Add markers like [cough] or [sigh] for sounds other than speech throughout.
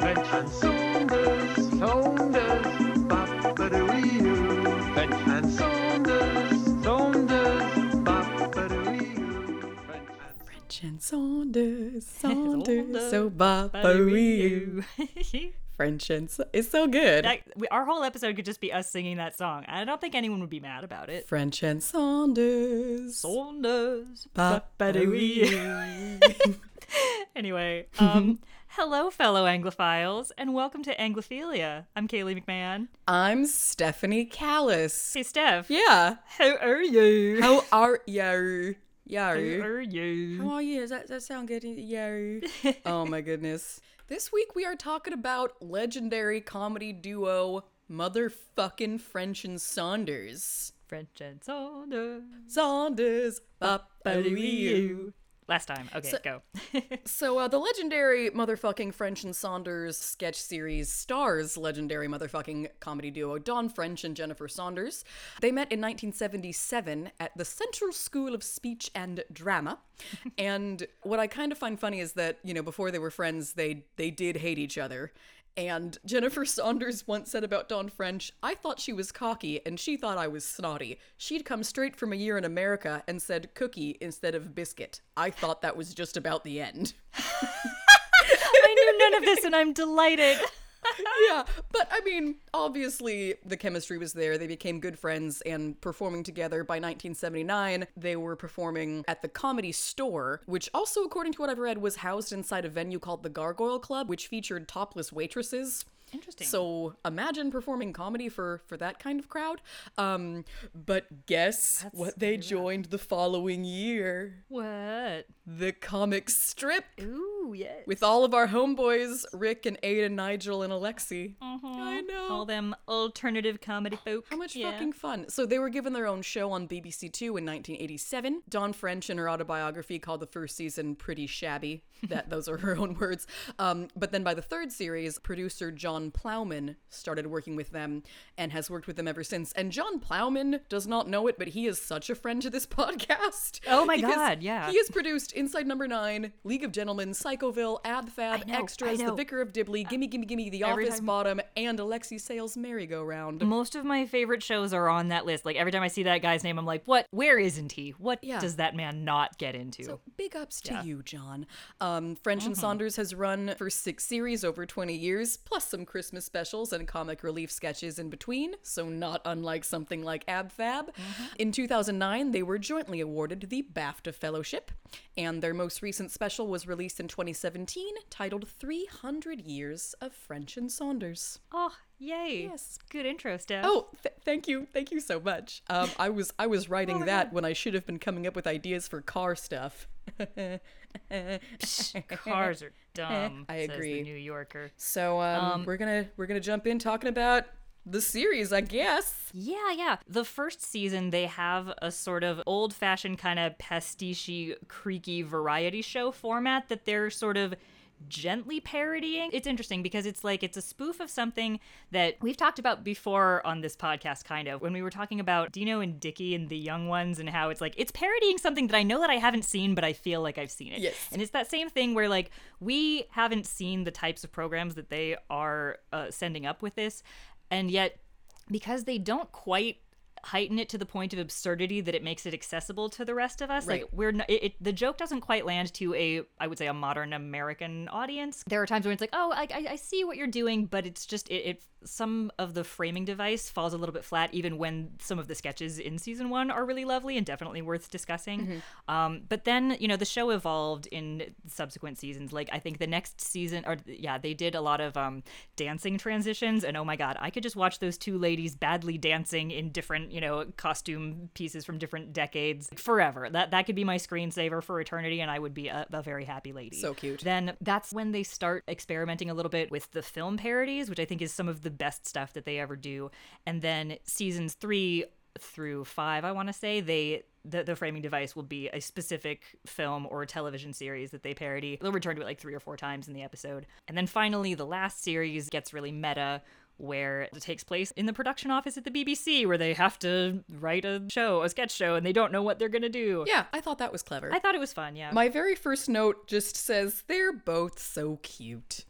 French and Saunders, Saunders, Bop-a-doo-wee-oo. French and Saunders, Saunders, Bop-a-doo-wee-oo. French and Saunders, [laughs] Saunders, so bop-a-wee-oo. [laughs] [laughs] French and it's so good. That, we, our whole episode could just be us singing that song. I don't think anyone would be mad about it. French and Saunders, Saunders. [laughs] Anyway, um, [laughs] hello, fellow Anglophiles, and welcome to Anglophilia. I'm Kaylee McMahon. I'm Stephanie Callis. Hey, Steph. Yeah. How are you? How are you? How Yeah. are you? How are you? Does that, does that sound good? Yeah. [laughs] oh my goodness. This week we are talking about legendary comedy duo motherfucking French and Saunders. French and Saunders. Saunders. bop-a-doo-wee-oo. Last time. Okay, go. [laughs] So, uh, the legendary motherfucking French and Saunders sketch series stars legendary motherfucking comedy duo Dawn French and Jennifer Saunders. They met in 1977 at the Central School of Speech and Drama. [laughs] and what I kind of find funny is that, you know, before they were friends, they they did hate each other. And Jennifer Saunders once said about Dawn French, I thought she was cocky and she thought I was snotty. She'd come straight from a year in America and said cookie instead of biscuit. I thought that was just about the end. [laughs] I knew none of this, and I'm delighted. [laughs] yeah, but I mean, obviously the chemistry was there. They became good friends and performing together. By 1979, they were performing at the Comedy Store, which also, according to what I've read, was housed inside a venue called the Gargoyle Club, which featured topless waitresses. Interesting. So imagine performing comedy for for that kind of crowd. Um, but guess what they joined the following year? What? The comic strip Ooh, yes. with all of our homeboys, Rik and Aiden, Nigel and Alexei. I know. All them alternative comedy folk. How much Yeah. fucking fun. So they were given their own show on BBC Two in 1987. Dawn French in her autobiography called the first season pretty shabby. That those are her [laughs] own words. Um, but then by the third series, producer John Plowman started working with them and has worked with them ever since. And John Plowman does not know it, but he is such a friend to this [laughs] podcast. Oh my God, yeah. He has produced Inside Number Nine, League of Gentlemen, Psychoville, Ab Fab, know, Extras, The. Vicar of Dibley, Gimme Gimme Gimme, The Every Office time- Bottom, and Alexei Sayle's Merry-Go-Round. Most of my favorite shows are on that list. Like every time I see that guy's name, I'm like, what? Where isn't he? What Yeah. does that man not get into? So big ups to you, John. Um, French and Saunders has run for six series over 20 years, plus some Christmas specials and comic relief sketches in between, so not unlike something like Ab Fab. In 2009, they were jointly awarded the BAFTA Fellowship, and their most recent special was released in 2017, titled 300 Years of French and Saunders. oh, yay! Yes. Good intro, Steph. Oh, th- thank you, thank you so much. Um, I was I was [laughs] writing that when I should have been coming up with ideas for car stuff. [laughs] cars are dumb. I agree. New Yorker. So um, we're gonna we're gonna jump in talking about the series, I guess. Yeah, yeah. The first season, they have a sort of old fashioned, kind of pastiche, creaky variety show format that they're sort of gently parodying. It's interesting because it's like it's a spoof of something that we've talked about before on this podcast, kind of, when we were talking about Dino and Dicky and the young ones and how it's like it's parodying something that I know that I haven't seen, but I feel like I've seen it. Yes. And it's that same thing where like we haven't seen the types of programs that they are uh, sending up with this, and yet because they don't quite heighten it to the point of absurdity that it makes it accessible to the rest of us. Like we're n- it, it the joke doesn't quite land to a i would say a modern american audience. There are times when it's like oh i, I, I see what you're doing but it's just it, it some of the framing device falls a little bit flat even when some of the sketches in season one are really lovely and definitely worth discussing. Um, but then you know the show evolved in subsequent seasons. Like i think the next season or yeah they did a lot of um, dancing transitions and oh my god i could just watch those two ladies badly dancing in different you know costume pieces from different decades forever. That that could be my screensaver for eternity and i would be a, a very happy lady. So cute. then that's when they start experimenting a little bit with the film parodies which i think is some of the best stuff that they ever do and then seasons three through five i want to say they the, the framing device will be a specific film or television series that they parody they'll return to it like three or four times in the episode and then finally the last series gets really meta where it takes place in the production office at the BBC, where they have to write a show, a sketch show, and they don't know what they're gonna do. Yeah, I thought that was clever. I thought it was fun. Yeah, My very first note just says they're both so cute.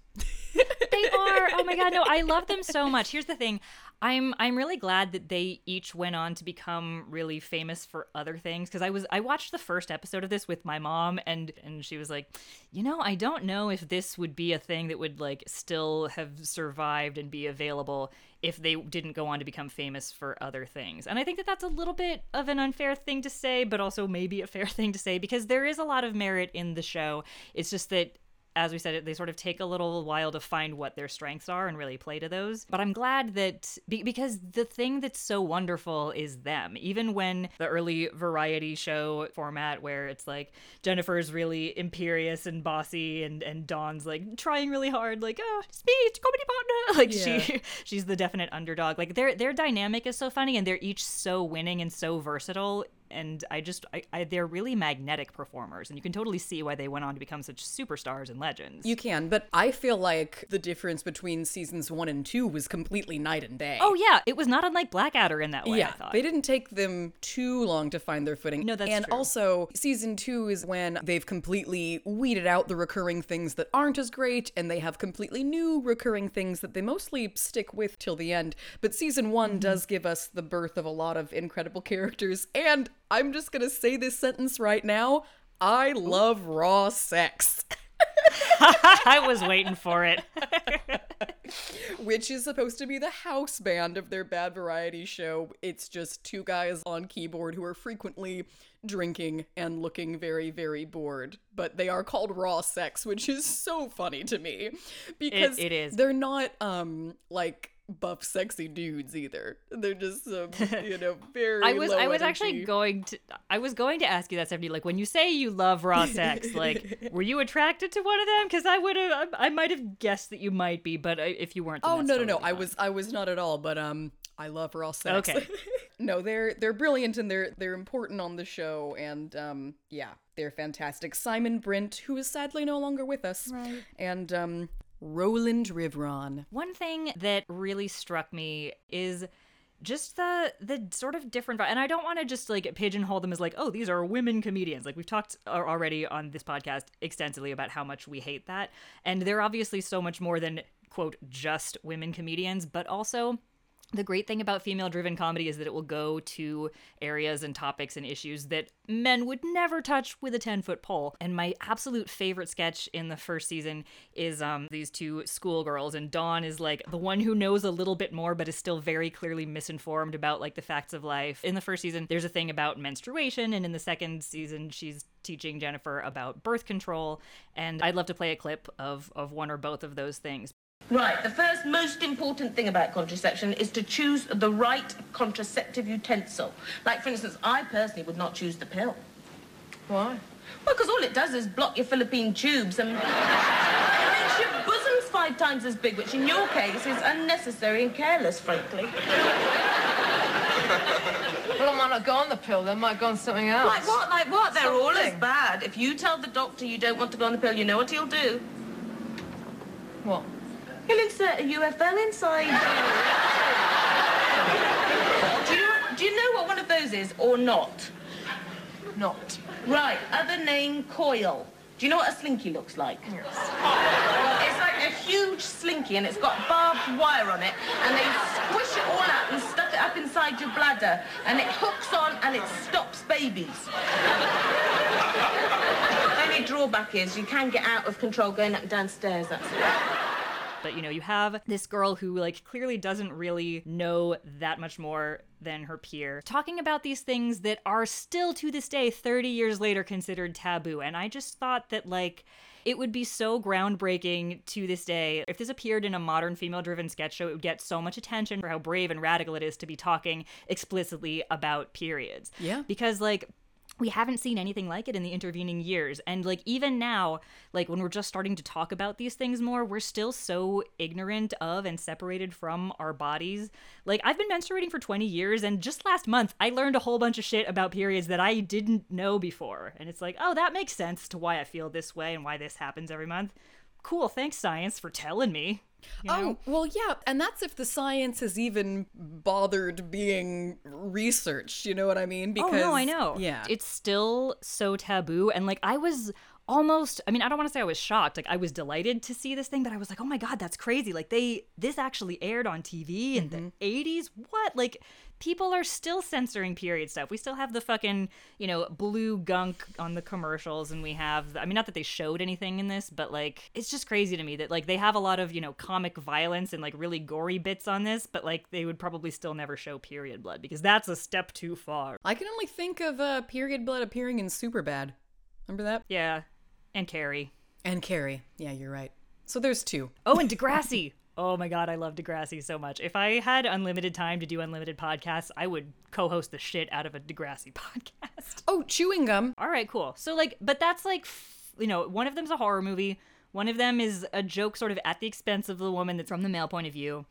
[laughs] they are. Oh my god, no, I love them so much. Here's the thing. I'm I'm really glad that they each went on to become really famous for other things because I was I watched the first episode of this with my mom and and she was like, "You know, I don't know if this would be a thing that would like still have survived and be available if they didn't go on to become famous for other things." And I think that that's a little bit of an unfair thing to say, but also maybe a fair [laughs] thing to say because there is a lot of merit in the show. It's just that as we said, they sort of take a little while to find what their strengths are and really play to those. But I'm glad that be- because the thing that's so wonderful is them. Even when the early variety show format, where it's like Jennifer's really imperious and bossy, and and Dawn's like trying really hard, like oh, me, comedy partner. [laughs] Like she [laughs] she's the definite underdog. Like their their dynamic is so funny, and they're each so winning and so versatile and I just I, I, they're really magnetic performers, and you can totally see why they went on to become such superstars and legends. You can, but I feel like the difference between seasons one and two was completely night and day. oh yeah, it was not unlike Blackadder in that way. I yeah, thought. they didn't take them too long to find their footing. No, that's and true. also season two is when they've completely weeded out the recurring things that aren't as great, and they have completely new recurring things that they mostly stick with till the end. But season one Mm-hmm. does give us the birth of a lot of incredible characters, and I'm just gonna say this sentence right now: I love raw sex. [laughs] I was waiting for it. [laughs] which is supposed to be the house band of their bad variety show. It's just two guys on keyboard who are frequently drinking and looking very, very bored. But they are called raw sex, which is so funny to me because it is. they're not um like buff sexy dudes either. They're just um, [laughs] you know very. I was I was actually going to I was going to ask you that Stephanie like when you say you love raw sex [laughs] like were you attracted to one of them because I would have I, I might have guessed that you might be but if you weren't Oh no no no! I was I was not at all, but um, I love raw sex. Okay. [laughs] no, they're they're brilliant and they're they're important on the show, and um, yeah, they're fantastic. Simon Brint, who is sadly no longer with us, right. and um, Roland Rivron. One thing that really struck me is just the the sort of different and I don't want to just like pigeonhole them as like oh these are women comedians like we've talked already on this podcast extensively about how much we hate that and they're obviously so much more than quote just women comedians but also the great thing about female driven comedy is that it will go to areas and topics and issues that men would never touch with a 10 foot pole. And my absolute favorite sketch in the first season is um, these two schoolgirls. And Dawn is like the one who knows a little bit more, but is still very clearly misinformed about like the facts of life. In the first season, there's a thing about menstruation. And in the second season, she's teaching Jennifer about birth control. And I'd love to play a clip of, of one or both of those things. Right, the first most important thing about contraception is to choose the right contraceptive utensil. Like, for instance, I personally would not choose the pill. Why? Well, because all it does is block your Philippine tubes and [laughs] it makes your bosoms five times as big, which in your case is unnecessary and careless, frankly. [laughs] Well, I might not go on the pill, then I might go on something else. Like what? Like what? They're all as bad. If you tell the doctor you don't want to go on the pill, you know what he'll do? What? He'll insert a UFO inside do, you know, do you know what one of those is or not? Not. Right, other name coil. Do you know what a slinky looks like? Yes. It's like a huge slinky and it's got barbed wire on it and they squish it all out and stuff it up inside your bladder and it hooks on and it stops babies. the Only drawback is you can get out of control going up and downstairs, that's it. But you know, you have this girl who like clearly doesn't really know that much more than her peer talking about these things that are still to this day 30 years later considered taboo. And I just thought that like it would be so groundbreaking to this day. If this appeared in a modern female driven sketch show, it would get so much attention for how brave and radical it is to be talking explicitly about periods. Yeah. Because like we haven't seen anything like it in the intervening years. And like even now like when we're just starting to talk about these things more we're still so ignorant of and separated from our bodies. Like i've been menstruating for 20 years and just last month i learned a whole bunch of shit about periods that i didn't know before. And it's like oh that makes sense to why i feel this way and why this happens every month cool thanks science for telling me You oh, know? Oh, well, yeah. And that's if the science has even bothered being researched. You know what I mean? Because, oh no, I know. Yeah. it's still so taboo, and like I was almost. I mean, I don't want to say I was shocked. Like I was delighted to see this thing, but I was like, oh my god, that's crazy. Like they this actually aired on TV in Mm-hmm. the '80s. What? Like people are still censoring period stuff. We still have the fucking you know blue gunk on the commercials, and we have. I mean, not that they showed anything in this, but like it's just crazy to me that like they have a lot of you know comic violence and like really gory bits on this, but like they would probably still never show period blood because that's a step too far. I can only think of uh, period blood appearing in Superbad. Remember that? Yeah, and Carrie. And Carrie. Yeah, you're right. So there's two. Oh, and [laughs] Degrassi. oh my god, I love Degrassi so much. If I had unlimited time to do unlimited podcasts, I would co-host the shit out of a Degrassi [laughs] podcast. Oh, chewing gum. All right, cool. So like, but that's like, you know, one of them's a horror movie. One of them is a joke, sort of at the expense of the woman that's from the male point of view,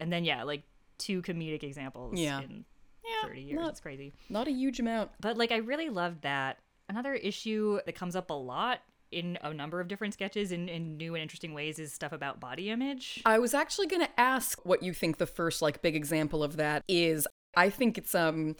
and then yeah, like two comedic examples. Yeah. in Yeah, thirty years. not- It's crazy. Not a huge amount. But like I really loved that. Another issue that comes up a lot in a number of different sketches in, in new and interesting ways is stuff about body image. I was actually going to ask what you think the first like big example of that is. I think it's um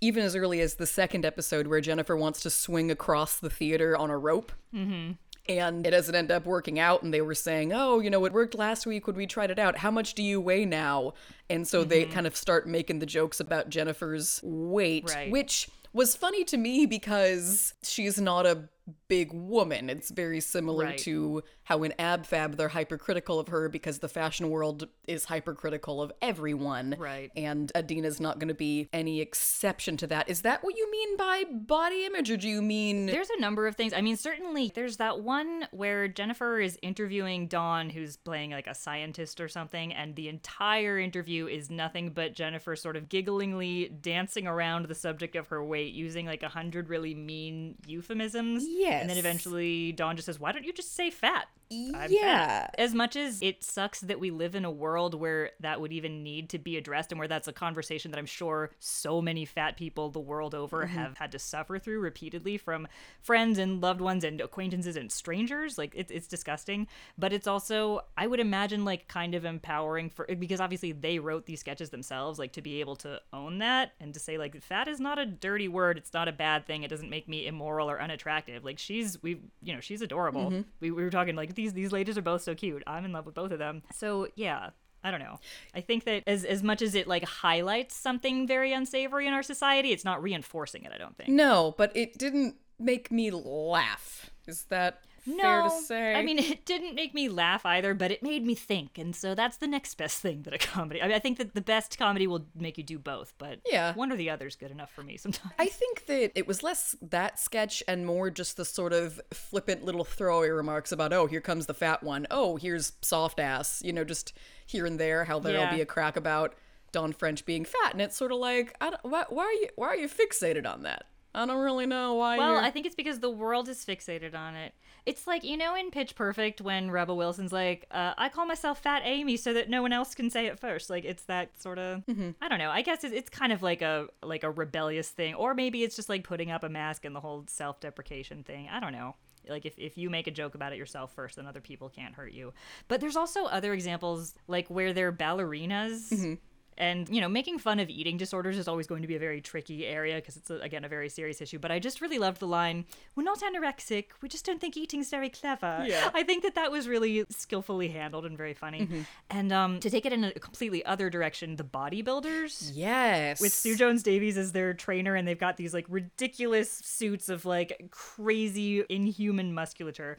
even as early as the second episode where Jennifer wants to swing across the theater on a rope. Mm-hmm. And it doesn't end up working out. And they were saying, oh, you know, it worked last week when we tried it out. How much do you weigh now? And so they kind of start making the jokes about Jennifer's weight, Right. which was funny to me because she's not a big woman. It's very similar Right. to how in Ab Fab they're hypercritical of her because the fashion world is hypercritical of everyone. Right. And Edina's not going to be any exception to that. Is that what you mean by body image, or do you mean. There's a number of things. I mean, certainly there's that one where Jennifer is interviewing Dawn, who's playing like a scientist or something, and the entire interview is nothing but Jennifer sort of gigglingly dancing around the subject of her weight using like a hundred really mean euphemisms. And then eventually Dawn just says, Why don't you just say fat? I'm Yeah. fat." As much as it sucks that we live in a world where that would even need to be addressed and where that's a conversation that I'm sure so many fat people the world over mm-hmm. have had to suffer through repeatedly from friends and loved ones and acquaintances and strangers. Like it's it's disgusting. But it's also I would imagine like kind of empowering for because obviously they wrote these sketches themselves, like to be able to own that and to say like fat is not a dirty word, it's not a bad thing, it doesn't make me immoral or unattractive. Like she's we you know, she's adorable. Mm-hmm. We, we were talking like these these ladies are both so cute. I'm in love with both of them. So yeah. I don't know. I think that as as much as it like highlights something very unsavory in our society, it's not reinforcing it, I don't think. No, but it didn't make me laugh. Is that fair to say? I mean, [laughs] it didn't make me laugh either, but it made me think, and so that's the next best thing that a comedy. I mean, I think that the best comedy will make you do both, but Yeah. one or the other is good enough for me [laughs] sometimes. I think that it was less that sketch and more just the sort of flippant little throwaway remarks about, oh, here comes the fat one. Oh, here's soft ass. You know, just here and there, how there'll Yeah. be a crack about Dawn French being fat, and it's sort of like, I don't, why, why are you why are you fixated on that? I don't really know why. Well, you're... I think it's because the world is fixated on it. It's like, you know, in Pitch Perfect when Rebel Wilson's like, uh, I call myself Fat Amy so that no one else can say it first. Like, it's that sort of, I don't know. I guess it's, it's kind of like a like a rebellious thing. Or maybe it's just like putting up a mask and the whole self deprecation thing. I don't know. Like, if, if you make a joke about it yourself first, then other people can't hurt you. But there's also other examples, like where they're ballerinas. And, you know, making fun of eating disorders is always going to be a very tricky area because it's, a, again, a very serious issue. But I just really loved the line, We're not anorexic. We just don't think eating's very clever. Yeah. I think that that was really skillfully handled and very funny. And um, to take it in a completely other direction, the bodybuilders yes, with Sue Jones Davies as their trainer, and they've got these like ridiculous suits of like crazy inhuman musculature.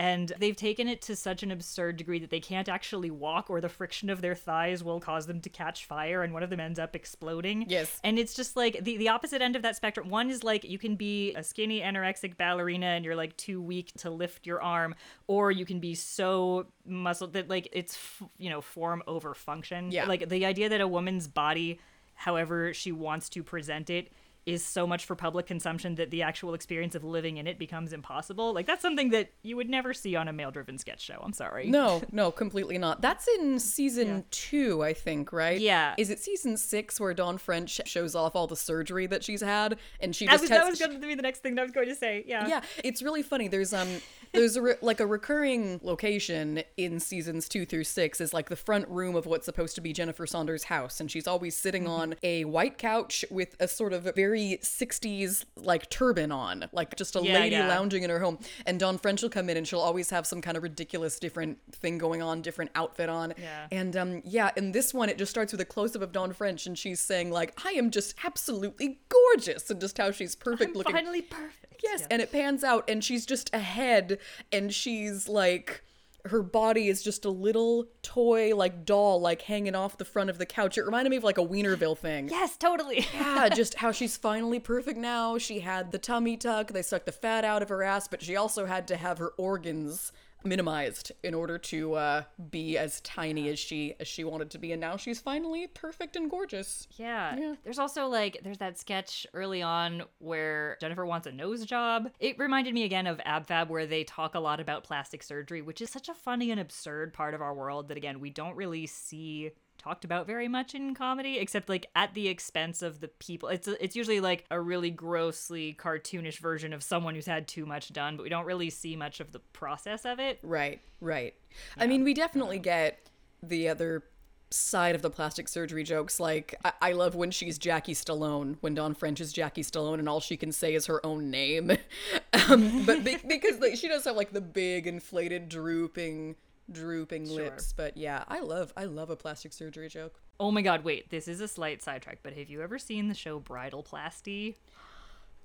And they've taken it to such an absurd degree that they can't actually walk, or the friction of their thighs will cause them to catch fire, and one of them ends up exploding. Yes. And it's just like the, the opposite end of that spectrum. One is like you can be a skinny, anorexic ballerina and you're like too weak to lift your arm, or you can be so muscled that like it's, f- you know, form over function. Yeah. Like the idea that a woman's body, however she wants to present it, is so much for public consumption that the actual experience of living in it becomes impossible. Like that's something that you would never see on a male-driven sketch show. I'm sorry. No, [laughs] no, completely not. That's in season Yeah. two, I think, right? Yeah. Is it season six where Dawn French shows off all the surgery that she's had, and she That just was, has that was going to be the next thing that I was going to say. Yeah. yeah it's really funny there's um there's a re- like a recurring location in seasons two through six is like the front room of what's supposed to be Jennifer Saunders' house, and she's always sitting Mm-hmm. on a white couch with a sort of very 60s like turban on, like just a Yeah, lady yeah. lounging in her home. And Dawn French will come in, and she'll always have some kind of ridiculous different thing going on, different outfit on. Yeah. And um, yeah, in this one, it just starts with a close up of Dawn French, and she's saying like, "I am just absolutely gorgeous," and just how she's perfect I'm looking. finally perfect. Yes, Yeah. and it pans out, and she's just a head, and she's like, her body is just a little toy, like doll, like hanging off the front of the couch. It reminded me of like a Wienerville thing. Yes, totally. [laughs] Yeah, just how she's finally perfect now. She had the tummy tuck, they sucked the fat out of her ass, but she also had to have her organs minimized in order to uh, be as tiny as she as she wanted to be and now she's finally perfect and gorgeous Yeah. Yeah. There's also like there's that sketch early on where Jennifer wants a nose job. It reminded me again of AbFab where they talk a lot about plastic surgery, which is such a funny and absurd part of our world that again we don't really see talked about very much in comedy except like at the expense of the people it's it's usually like a really grossly cartoonish version of someone who's had too much done but we don't really see much of the process of it Right, right. I mean, we definitely get the other side of the plastic surgery jokes. Like, I, I love when she's Jackie Stallone, when Dawn French is Jackie Stallone, and all she can say is her own name. [laughs] um, but be- because like, she does have like the big, inflated, drooping, drooping lips. But yeah, I love, I love a plastic surgery joke. oh my god wait this is a slight sidetrack but have you ever seen the show Bridalplasty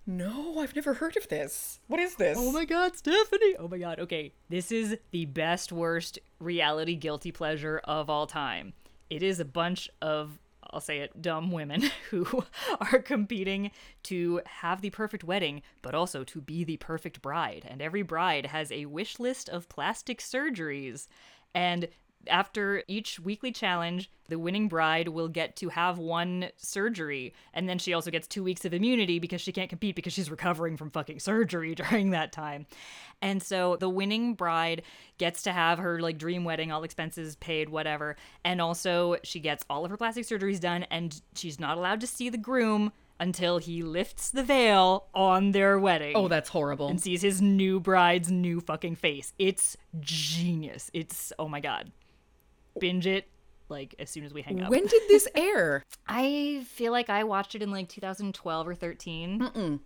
No, I've never heard of this. What is this? Oh my god, Stephanie! Oh my god, okay. This is the best, worst reality guilty pleasure of all time. It is a bunch of, I'll say it, dumb women [laughs] who [laughs] are competing to have the perfect wedding, but also to be the perfect bride. And every bride has a wish list of plastic surgeries. And after each weekly challenge, the winning bride will get to have one surgery, and then she also gets two weeks of immunity because she can't compete because she's recovering from fucking surgery [laughs] during that time. And so the winning bride gets to have her like dream wedding, all expenses paid, whatever. And also she gets all of her plastic surgeries done, and she's not allowed to see the groom until he lifts the veil on their wedding Oh, that's horrible. and sees his new bride's new fucking face. It's genius. It's oh my god. Binge it like as soon as we hang up. When did this [laughs] air? I feel like I watched it in like 2012 or 13.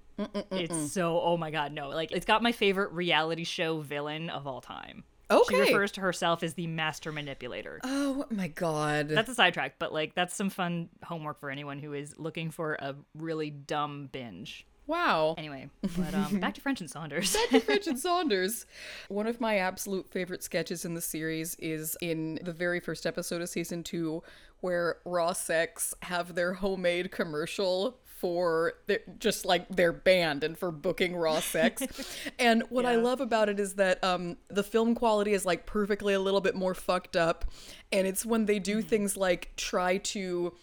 It's so oh my god, no. Like it's got my favorite reality show villain of all time. Okay. She refers to herself as the master manipulator. Oh my god. That's a sidetrack, but like that's some fun homework for anyone who is looking for a really dumb binge. Wow. Anyway, but um, back to French and Saunders. back to French [laughs] and Saunders. One of my absolute favorite sketches in the series is in the very first episode of season two, where Raw Sex have their homemade commercial for their, just like their band and for booking Raw Sex. [laughs] and what I love about it is that um, the film quality is like perfectly a little bit more fucked up. And it's when they do things like try to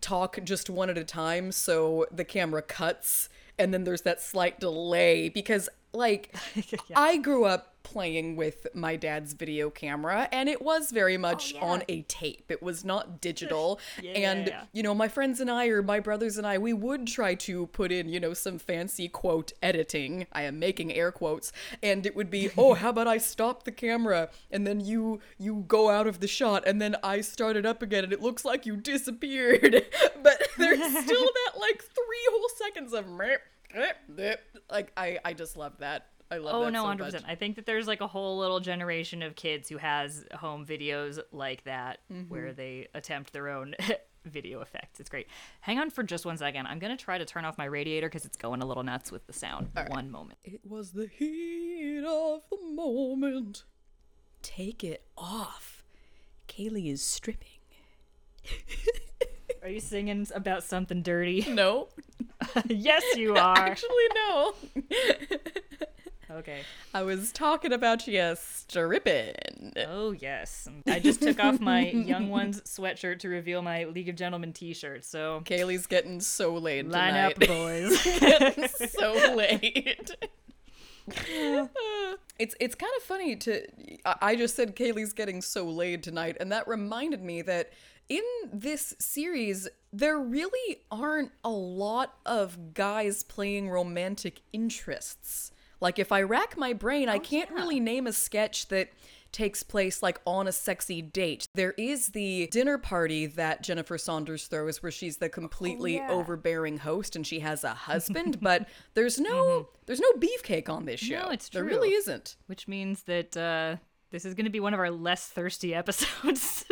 talk just one at a time so the camera cuts and then there's that slight delay because like [laughs] I grew up playing with my dad's video camera and it was very oh, much on a tape. It was not digital. [laughs] Yeah, and yeah. you know, my friends and I or my brothers and I, we would try to put in, you know, some fancy quote editing. I am making air quotes and it would be, [laughs] "Oh, how about I stop the camera and then you you go out of the shot and then I start it up again and it looks like you disappeared." [laughs] but there's still that like 3 whole seconds of like I I just love that. I love Oh that no, so hundred much. percent. I think that there's like a whole little generation of kids who has home videos like that Mm-hmm. where they attempt their own [laughs] video effects. It's great. Hang on for just one second. I'm gonna try to turn off my radiator because it's going a little nuts with the sound. One moment. It was the heat of the moment. Take it off. Kaylee is stripping. Are you singing about something dirty? No, [laughs] yes, you [laughs] are. actually, no. Okay. I was talking about you stripping. Oh yes. I just took off my young [laughs] ones sweatshirt to reveal my League of Gentlemen T-shirt. So Kaylee's getting so laid line tonight. up, boys. [laughs] so [laughs] late. it's it's kind of funny to I I just said Kaylee's getting so laid tonight and that reminded me that in this series there really aren't a lot of guys playing romantic interests. Like if I rack my brain, I can't really name a sketch that takes place like on a sexy date. There is the dinner party that Jennifer Saunders throws where she's the completely overbearing host and she has a [laughs] husband, but there's no there's no beefcake on this show. No, it's There really isn't. Which means that uh, this is going to be one of our less thirsty [laughs] episodes.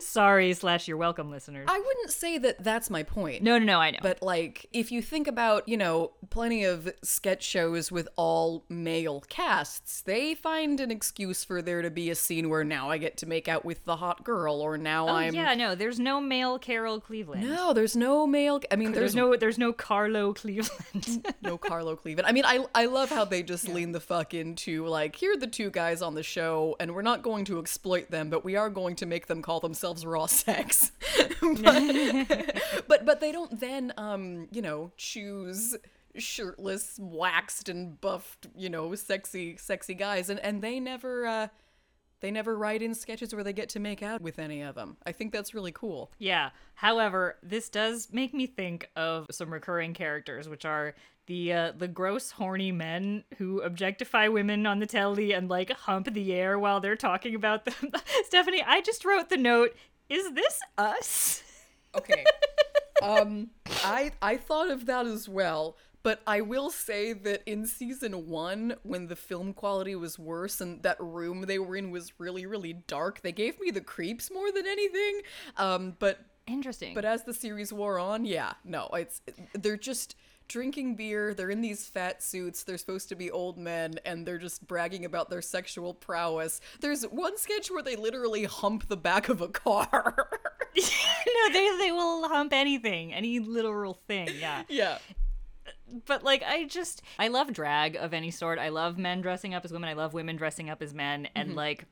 Sorry, slash, you're welcome, listeners. I wouldn't say that that's my point. no, no, no, I know. But like, if you think about, you know, plenty of sketch shows with all male casts, they find an excuse for there to be a scene where now I get to make out with the hot girl, or now oh, I'm. yeah, no, there's no male Carol Cleveland. No, there's no male. I mean, There's there's, no there's no Carlo Cleveland. no Carlo Cleveland. I mean, I I love how they just [laughs] lean the fuck into like, here are the two guys on the show, and we're not going to exploit them, but we are going to make them call themselves raw [laughs] sex. [laughs] but, but but they don't then um you know choose shirtless, waxed and buffed, you know, sexy sexy guys, and and they never. uh they never write in sketches where they get to make out with any of them. I think that's really cool. Yeah. However, this does make me think of some recurring characters, which are the uh, the gross, horny men who objectify women on the telly and like hump the air while they're talking about them. [laughs] Stephanie, I just wrote the note. Is this us? Okay. [laughs] um I I thought of that as well, but I will say that in season 1 when the film quality was worse and that room they were in was really really dark, they gave me the creeps more than anything. Um but Interesting. but as the series wore on, yeah, no, it's they're just drinking beer, they're in these fat suits, they're supposed to be old men, and they're just bragging about their sexual prowess. There's one sketch where they literally hump the back of a car. [laughs] no, they they will hump anything, any literal thing. Yeah. [laughs] yeah. But like I just I love drag of any sort. I love men dressing up as women. I love women dressing up as men and mm-hmm. like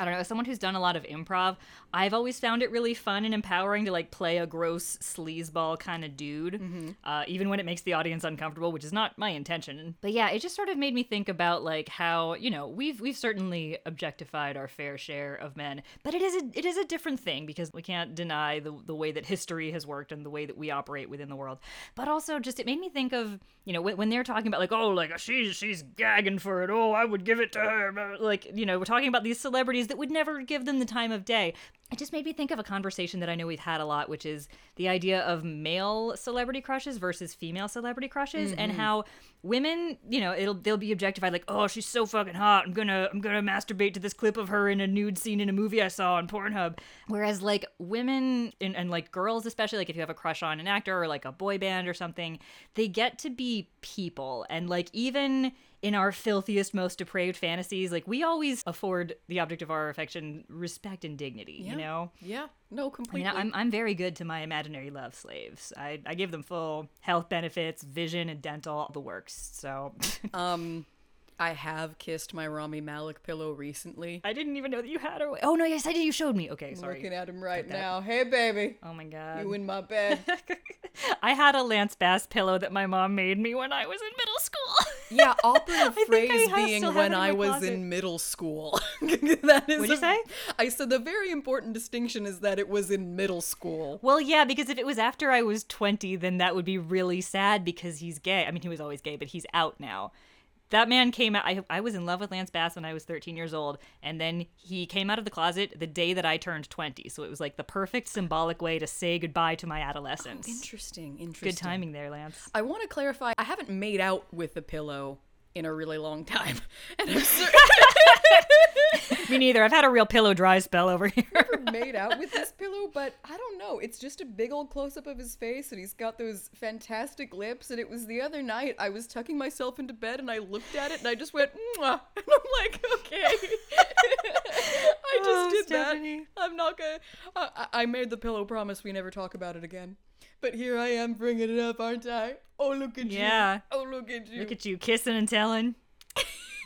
I don't know, as someone who's done a lot of improv, I've always found it really fun and empowering to like play a gross sleazeball kind of dude, uh, even when it makes the audience uncomfortable, which is not my intention. But yeah, it just sort of made me think about like how you know we've we've certainly objectified our fair share of men, but it is a it is a different thing because we can't deny the the way that history has worked and the way that we operate within the world. But also, just it made me think of you know when, when they're talking about like oh like she's she's gagging for it, oh I would give it to her, like you know we're talking about these celebrities that would never give them the time of day. It just made me think of a conversation that I know we've had a lot, which is the idea of male celebrity crushes versus female celebrity crushes, and mm-hmm. how women, you know, it'll they'll be objectified like, oh, she's so fucking hot. I'm gonna I'm gonna masturbate to this clip of her in a nude scene in a movie I saw on Pornhub. Whereas like women and, and like girls, especially like if you have a crush on an actor or like a boy band or something, they get to be people, and like even in our filthiest, most depraved fantasies, like we always afford the object of our affection respect and dignity. You know. Yeah. No, I completely. mean, I'm, I'm very good to my imaginary love slaves. I, I give them full health benefits, vision, and dental, the works. So [laughs] um, I have kissed my Rami Malek pillow recently. I didn't even know that you had her. Oh no, yes, I did. You showed me. Okay, sorry. Looking at him right now. Hey, baby. Oh my god. You in my [laughs] bed. I had a Lance Bass pillow that my mom made me when I was in middle school. [laughs] Yeah, [laughs] operative think I phrase have- being when I was closet. in middle school. that is What'd you a- say? I said the very important distinction is that it was in middle school. Well, yeah, because if it was after I was 20, then that would be really sad because he's gay. I mean, he was always gay, but he's out now. That man came out. I, I was in love with Lance Bass when I was 13 years old, and then he came out of the closet the day that I turned 20. So it was like the perfect symbolic way to say goodbye to my adolescence. Interesting, interesting. Good timing there, Lance. I want to clarify. I haven't made out with a pillow in a really long time, [laughs] and I'm [laughs] Me neither. I've had a real pillow dry spell over here. [laughs] never made out with this pillow, but I don't know. It's just a big old close up of his face, and he's got those fantastic lips. And it was the other night I was tucking myself into bed, and I looked at it, and I just went, Mwah! and I'm like, okay. I just Oh, did Stephanie. that. I'm not gonna. I I made the pillow promise we never talk about it again. But here I am bringing it up, aren't I? Oh, look at Yeah. you. Oh, look at you. Look at you kissing and telling.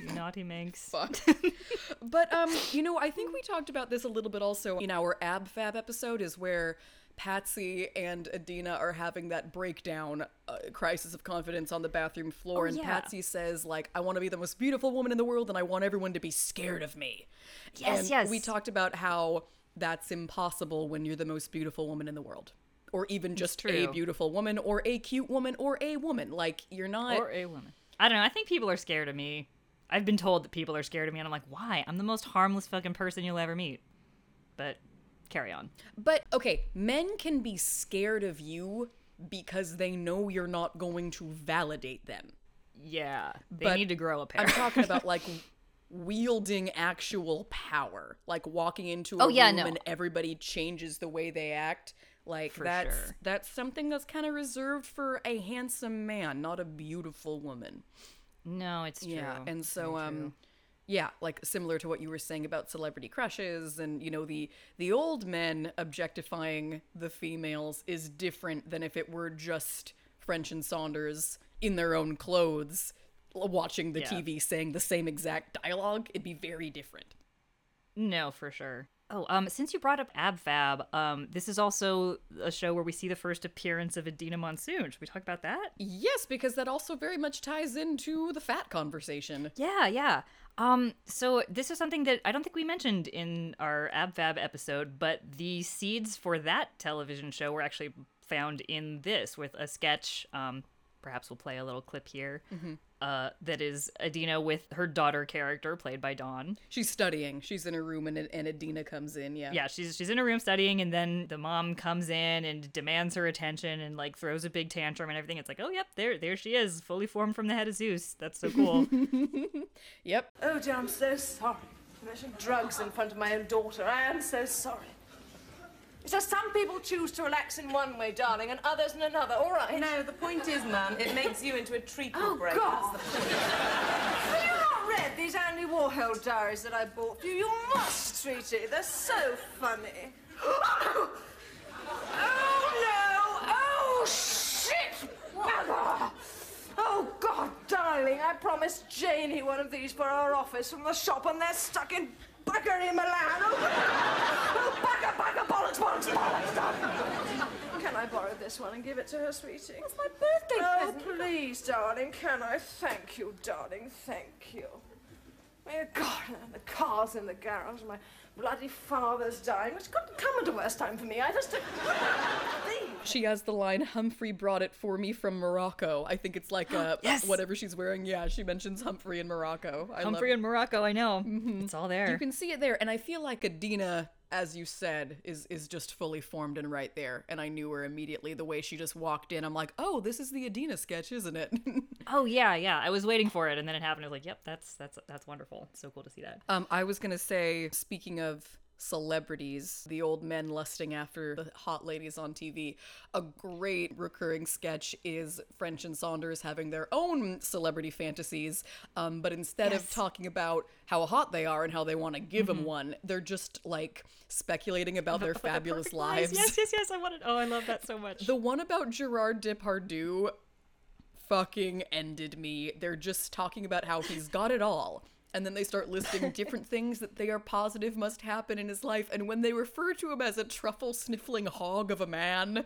You naughty minx. fuck. [laughs] but um, you know, I think we talked about this a little bit also in our Ab Fab episode, is where Patsy and Edina are having that breakdown, uh, crisis of confidence on the bathroom floor, Oh, and yeah. Patsy says like, "I want to be the most beautiful woman in the world, and I want everyone to be scared of me." Yes, and yes. We talked about how that's impossible when you're the most beautiful woman in the world. Or even just a beautiful woman, or a cute woman, or a woman. Like, you're not Or a woman. I don't know. I think people are scared of me. I've been told that people are scared of me, and I'm like, why? I'm the most harmless fucking person you'll ever meet. But carry on. But okay, men can be scared of you because they know you're not going to validate them. Yeah, they But need to grow a pair. I'm talking about [laughs] like wielding actual power, like walking into oh, a Oh, yeah, room no. and everybody changes the way they act. Like For that's sure. that's something that's kind of reserved for a handsome man, not a beautiful woman. no, it's true. Yeah, and so um yeah, like similar to what you were saying about celebrity crushes and you know the the old men objectifying the females is different than if it were just French and Saunders in their own clothes watching the Yeah. TV saying the same exact dialogue, it'd be very different. No, for sure. Oh, um, since you brought up AbFab, um, this is also a show where we see the first appearance of Edina Monsoon. Should we talk about that? Yes, because that also very much ties into the fat conversation. Yeah, yeah. Um, so this is something that I don't think we mentioned in our AbFab episode, but the seeds for that television show were actually found in this with a sketch. Um, perhaps we'll play a little clip here. Uh, that is Edina with her daughter character played by Dawn. She's studying. She's in her room and and Edina comes in, yeah. Yeah, she's she's in her room studying, and then the mom comes in and demands her attention and like throws a big tantrum and everything. It's like, oh yep, there there she is, fully formed from the head of Zeus. That's so cool. [laughs] [laughs] Yep. Oh dear, I'm so sorry. I mentioned drugs in front of my own daughter. I am so sorry. Just some people choose to relax in one way, darling, and others in another. All right. No, the point is, man, it makes you into a treacle Oh, break. God. That's the point. Have you not read these Andy Warhol diaries that I bought for you? You must, sweetie. They're so funny. [gasps] Oh, no! Oh, shit! Bugger! Oh, God, darling, I promised Janie one of these for our office from the shop, and they're stuck in Buggery, Milan. Oh, oh bugger, bugger, bollocks, bollocks, bollocks, darling. Can I borrow this one and give it to her, sweetie? It's my birthday oh, please, darling, can I? Thank you, darling, thank you. Oh, God, and the car's in the garage. My bloody father's dying, which couldn't come at a worse time for me. I just. Please. [laughs] She has the line Humphrey brought it for me from Morocco. I think it's like uh [gasps] Yes! whatever she's wearing. Yeah, she mentions Humphrey in Morocco. I Humphrey love in Morocco, I know. It's all there. You can see it there, and I feel like Edina, as you said, is is just fully formed and right there. And I knew her immediately the way she just walked in. I'm like, oh, this is the Edina sketch, isn't it? [laughs] Oh yeah, yeah. I was waiting for it, and then it happened. I was like, "Yep, that's that's that's wonderful. So cool to see that." um, I was gonna say, speaking of celebrities, the old men lusting after the hot ladies on TV. A great recurring sketch is French and Saunders having their own celebrity fantasies, um, but instead of talking about how hot they are and how they want to give them one, they're just like speculating about their [laughs] fabulous lives. Yes, yes, yes. I wanted. Oh, I love that so much. The one about Gerard Depardieu fucking ended me. They're just talking about how he's got it all. And then they start listing different things that they are positive must happen in his life. And when they refer to him as a truffle sniffling hog of a man,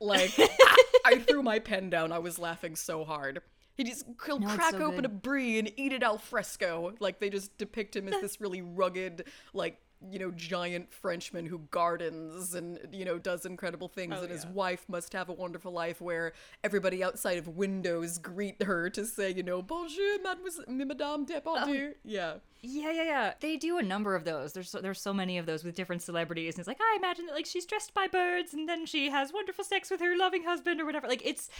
like, [laughs] I threw my pen down. I was laughing so hard. He just he'll No, crack so open good. a brie and eat it al fresco. Like they just depict him as this really rugged, like you know, giant Frenchman who gardens and you know does incredible things. Oh, and his wife must have a wonderful life where everybody outside of windows greet her to say, you know, bonjour, mademoiselle, madame Depardieu. Oh. yeah. Yeah, yeah, yeah. They do a number of those. There's so, there's so many of those with different celebrities, and it's like I imagine that like she's dressed by birds, and then she has wonderful sex with her loving husband or whatever. Like it's,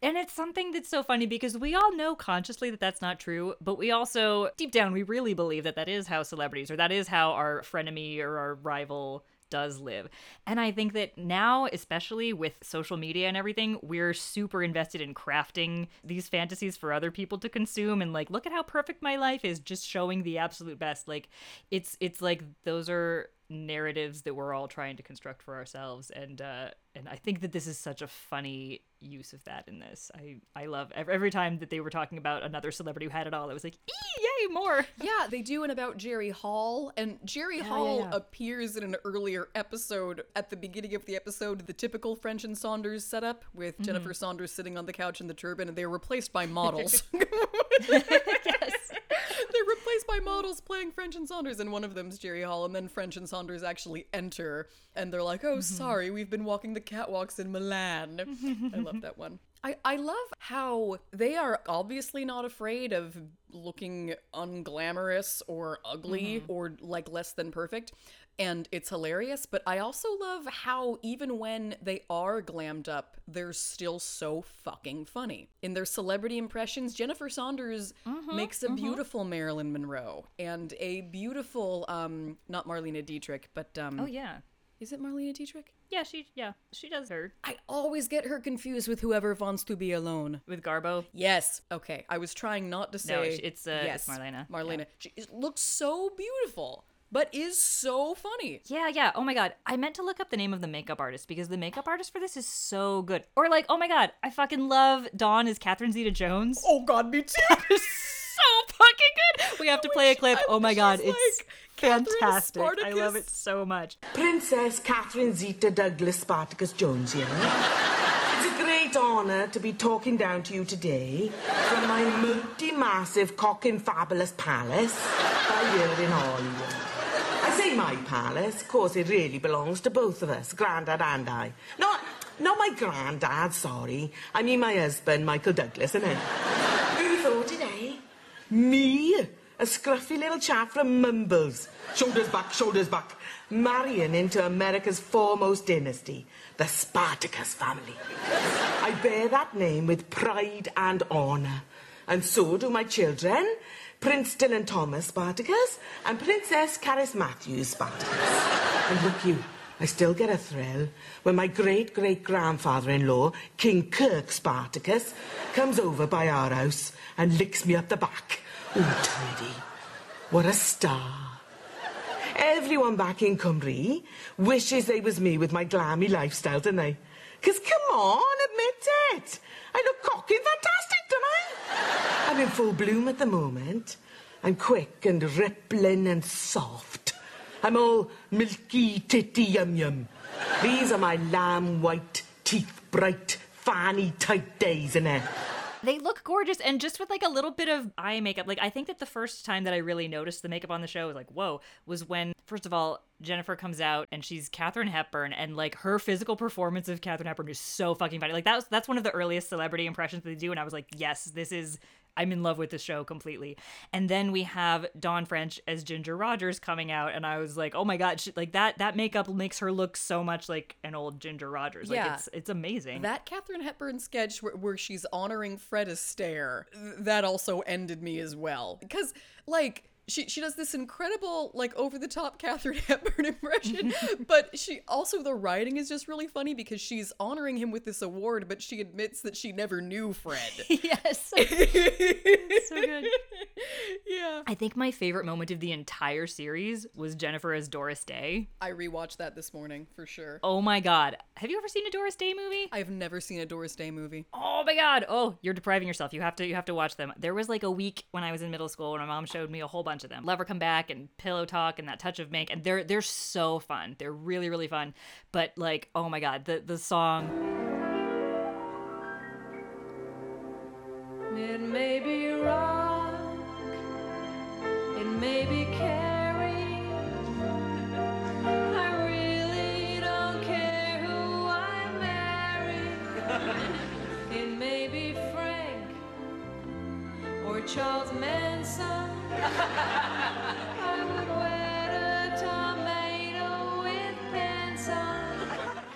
and it's something that's so funny because we all know consciously that that's not true, but we also deep down we really believe that that is how celebrities or that is how our frenemy or our rival does live. And I think that now, especially with social media and everything, we're super invested in crafting these fantasies for other people to consume and like look at how perfect my life is just showing the absolute best. Like it's it's like those are narratives that we're all trying to construct for ourselves and uh and I think that this is such a funny use of that in this. I I love every, every time that they were talking about another celebrity who had it all. It was like, yay, more." [laughs] Yeah, they do an about Jerry Hall, and Jerry Hall yeah. appears in an earlier episode at the beginning of the episode, the typical French and Saunders setup with Jennifer Saunders sitting on the couch in the turban, and they're replaced by models. [laughs] [laughs] Replaced by models playing French and Saunders, and one of them's Jerry Hall, and then French and Saunders actually enter, and they're like, "Oh, mm-hmm. sorry, we've been walking the catwalks in Milan." I love that one. [laughs] I, I love how they are obviously not afraid of looking unglamorous or ugly mm-hmm. or like less than perfect. And it's hilarious, but I also love how even when they are glammed up, they're still so fucking funny. In their celebrity impressions, Jennifer Saunders makes a beautiful Marilyn Monroe and a beautiful, um, not Marlena Dietrich, but um, Oh yeah. is it Marlena Dietrich? Yeah, she yeah, she does her I always get her confused with whoever wants to be alone. with Garbo. Yes. Okay. I was trying not to say. No, it's- it's, uh, it's yes, Marlena. Marlena. She looks so beautiful, but is so funny. Yeah, yeah. Oh my god. I meant to look up the name of the makeup artist because the makeup artist for this is so good. Or like, oh my god, I fucking love Dawn as Catherine Zeta Jones. Oh God, me too. so fucking good. We have to play a clip. Oh my god, it's like fantastic. I love it so much. Princess Catherine Zeta Douglas Spartacus Jones here. It's a great honour to be talking down to you today from my multi-massive cock and fabulous palace right here in Hollywood. My palace, of course it really belongs to both of us, Grandad and I. Not, not my granddad, sorry. I mean my husband, Michael Douglas, innit? Who thought today? Eh? Me? A scruffy little chap from Mumbles. Shoulders back, shoulders back. Marrying into America's foremost dynasty, the Spartacus family. I bear that name with pride and honour. And so do my children, Prince Dylan Thomas Spartacus and Princess Carys Matthews Spartacus. And look you, I still get a thrill when my great great grandfather in law, King Kirk Spartacus, comes over by our house and licks me up the back. Oh, Tweedy, what a star. Everyone back in Cymru wishes they was me with my glammy lifestyle, don't they? Because come on, admit it. I look cocky and fantastic, don't I? I'm in full bloom at the moment. I'm quick and rippling and soft. I'm all milky titty yum yum. These are my lamb white, teeth bright, fanny tight days, innit? They look gorgeous, and just with like a little bit of eye makeup. Like I think that the first time that I really noticed the makeup on the show was like, whoa, was when first of all Jennifer comes out and she's Katharine Hepburn, and like her physical performance of Katharine Hepburn is so fucking funny. Like that was that's one of the earliest celebrity impressions they do, and I was like, yes, this is. I'm in love with the show completely. And then we have Dawn French as Ginger Rogers coming out, and I was like, oh my god, she, like that that makeup makes her look so much like an old Ginger Rogers. Like Yeah. it's it's amazing. That Katharine Hepburn sketch where, where she's honoring Fred Astaire that also ended me as well. Because, like, she, she does this incredible, like, over the top Katharine Hepburn [laughs] impression, but she also, the writing is just really funny because she's honoring him with this award, but she admits that she never knew Fred. [laughs] yes. [laughs] so good. yeah. I think my favorite moment of the entire series was Jennifer as Doris Day. I rewatched that this morning for sure. Oh my god. Have you ever seen a Doris Day movie? I've never seen a Doris Day movie. Oh my god. Oh, you're depriving yourself. You have to you have to watch them. There was like a week when I was in middle school when my mom showed me a whole bunch of them. Lover Come Back and Pillow Talk and That Touch of Mink and they're they're so fun. They're really really fun. But like, oh my god, the the song It may be rock, it may be Cary. I really don't care who I marry. It may be Frank or Charles Manson. I would wet a tomato with pants on.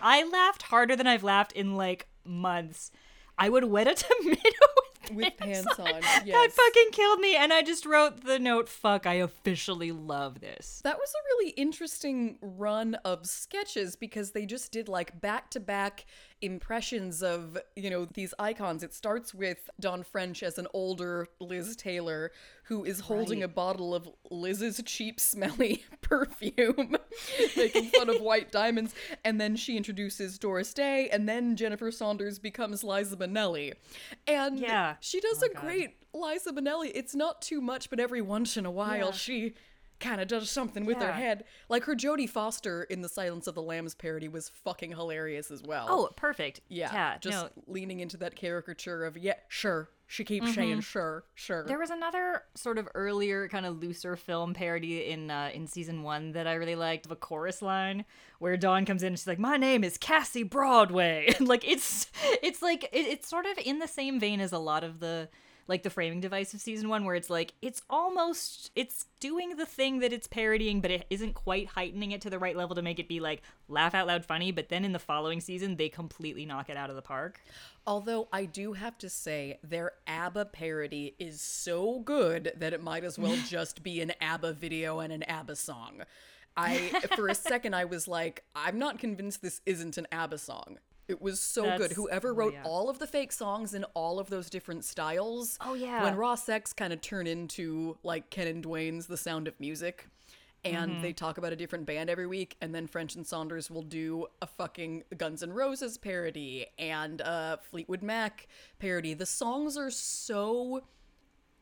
I laughed harder than I've laughed in like months. I would wet a [laughs] tomato with, With pants on, That yes. fucking killed me. And I just wrote the note, fuck, I officially love this. That was a really interesting run of sketches because they just did like back to back impressions of, you know, these icons. It starts with Dawn French as an older Liz Taylor who is holding a bottle of Liz's cheap, smelly [laughs] perfume, [laughs] making fun of white diamonds. And then she introduces Doris Day, and then Jennifer Saunders becomes Liza Minnelli. And Yeah. she oh does Oh, a God. great Liza Minnelli. It's not too much, but every once in a while Yeah. she kind of does something with her head. Like her Jodie Foster in the Silence of the Lambs parody was fucking hilarious as well. Oh, perfect. yeah, Yeah. just no, leaning into that caricature of yeah, sure, She keeps saying sure, sure. There was another sort of earlier, kind of looser film parody in uh, in season one that I really liked, the chorus line where Dawn comes in and she's like, "My name is Cassie Broadway," and [laughs] like it's it's like it, it's sort of in the same vein as a lot of the like the framing device of season one, where it's like it's almost it's doing the thing that it's parodying, but it isn't quite heightening it to the right level to make it be like laugh out loud funny. But then in the following season, they completely knock it out of the park. Although I do have to say, their ABBA parody is so good that it might as well [laughs] just be an ABBA video and an ABBA song. I, for a second, I was like, I'm not convinced this isn't an ABBA song. It was so good. That's- Whoever oh, wrote yeah. all of the fake songs in all of those different styles. Oh, yeah. When Raw Sex kind of turn into like Ken and Dwayne's The Sound of Music. And Mm-hmm. they talk about a different band every week, and then French and Saunders will do a fucking Guns N' Roses parody and a Fleetwood Mac parody. The songs are so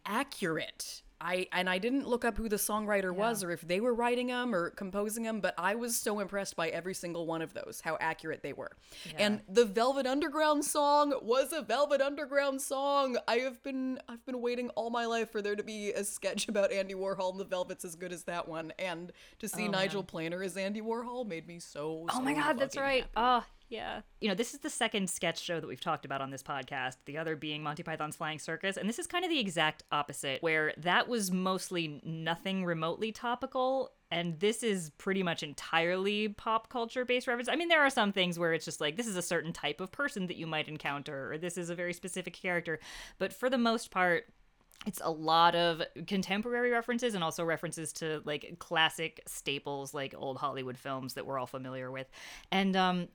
accurate. I and I didn't look up who the songwriter was or if they were writing them or composing them, but I was so impressed by every single one of those, how accurate they were. And the Velvet Underground song was a Velvet Underground song. I have been I've been waiting all my life for there to be a sketch about Andy Warhol and the Velvets as good as that one. And to see oh, Nigel Planer as Andy Warhol made me so Oh my god, that's right. happy. Oh, yeah. You know, this is the second sketch show that we've talked about on this podcast, the other being Monty Python's Flying Circus, and this is kind of the exact opposite, where that was mostly nothing remotely topical. And this is pretty much entirely pop culture based reference. I mean, there are some things where it's just like, this is a certain type of person that you might encounter, or this is a very specific character. But for the most part, it's a lot of contemporary references and also references to like classic staples like old Hollywood films that we're all familiar with. And um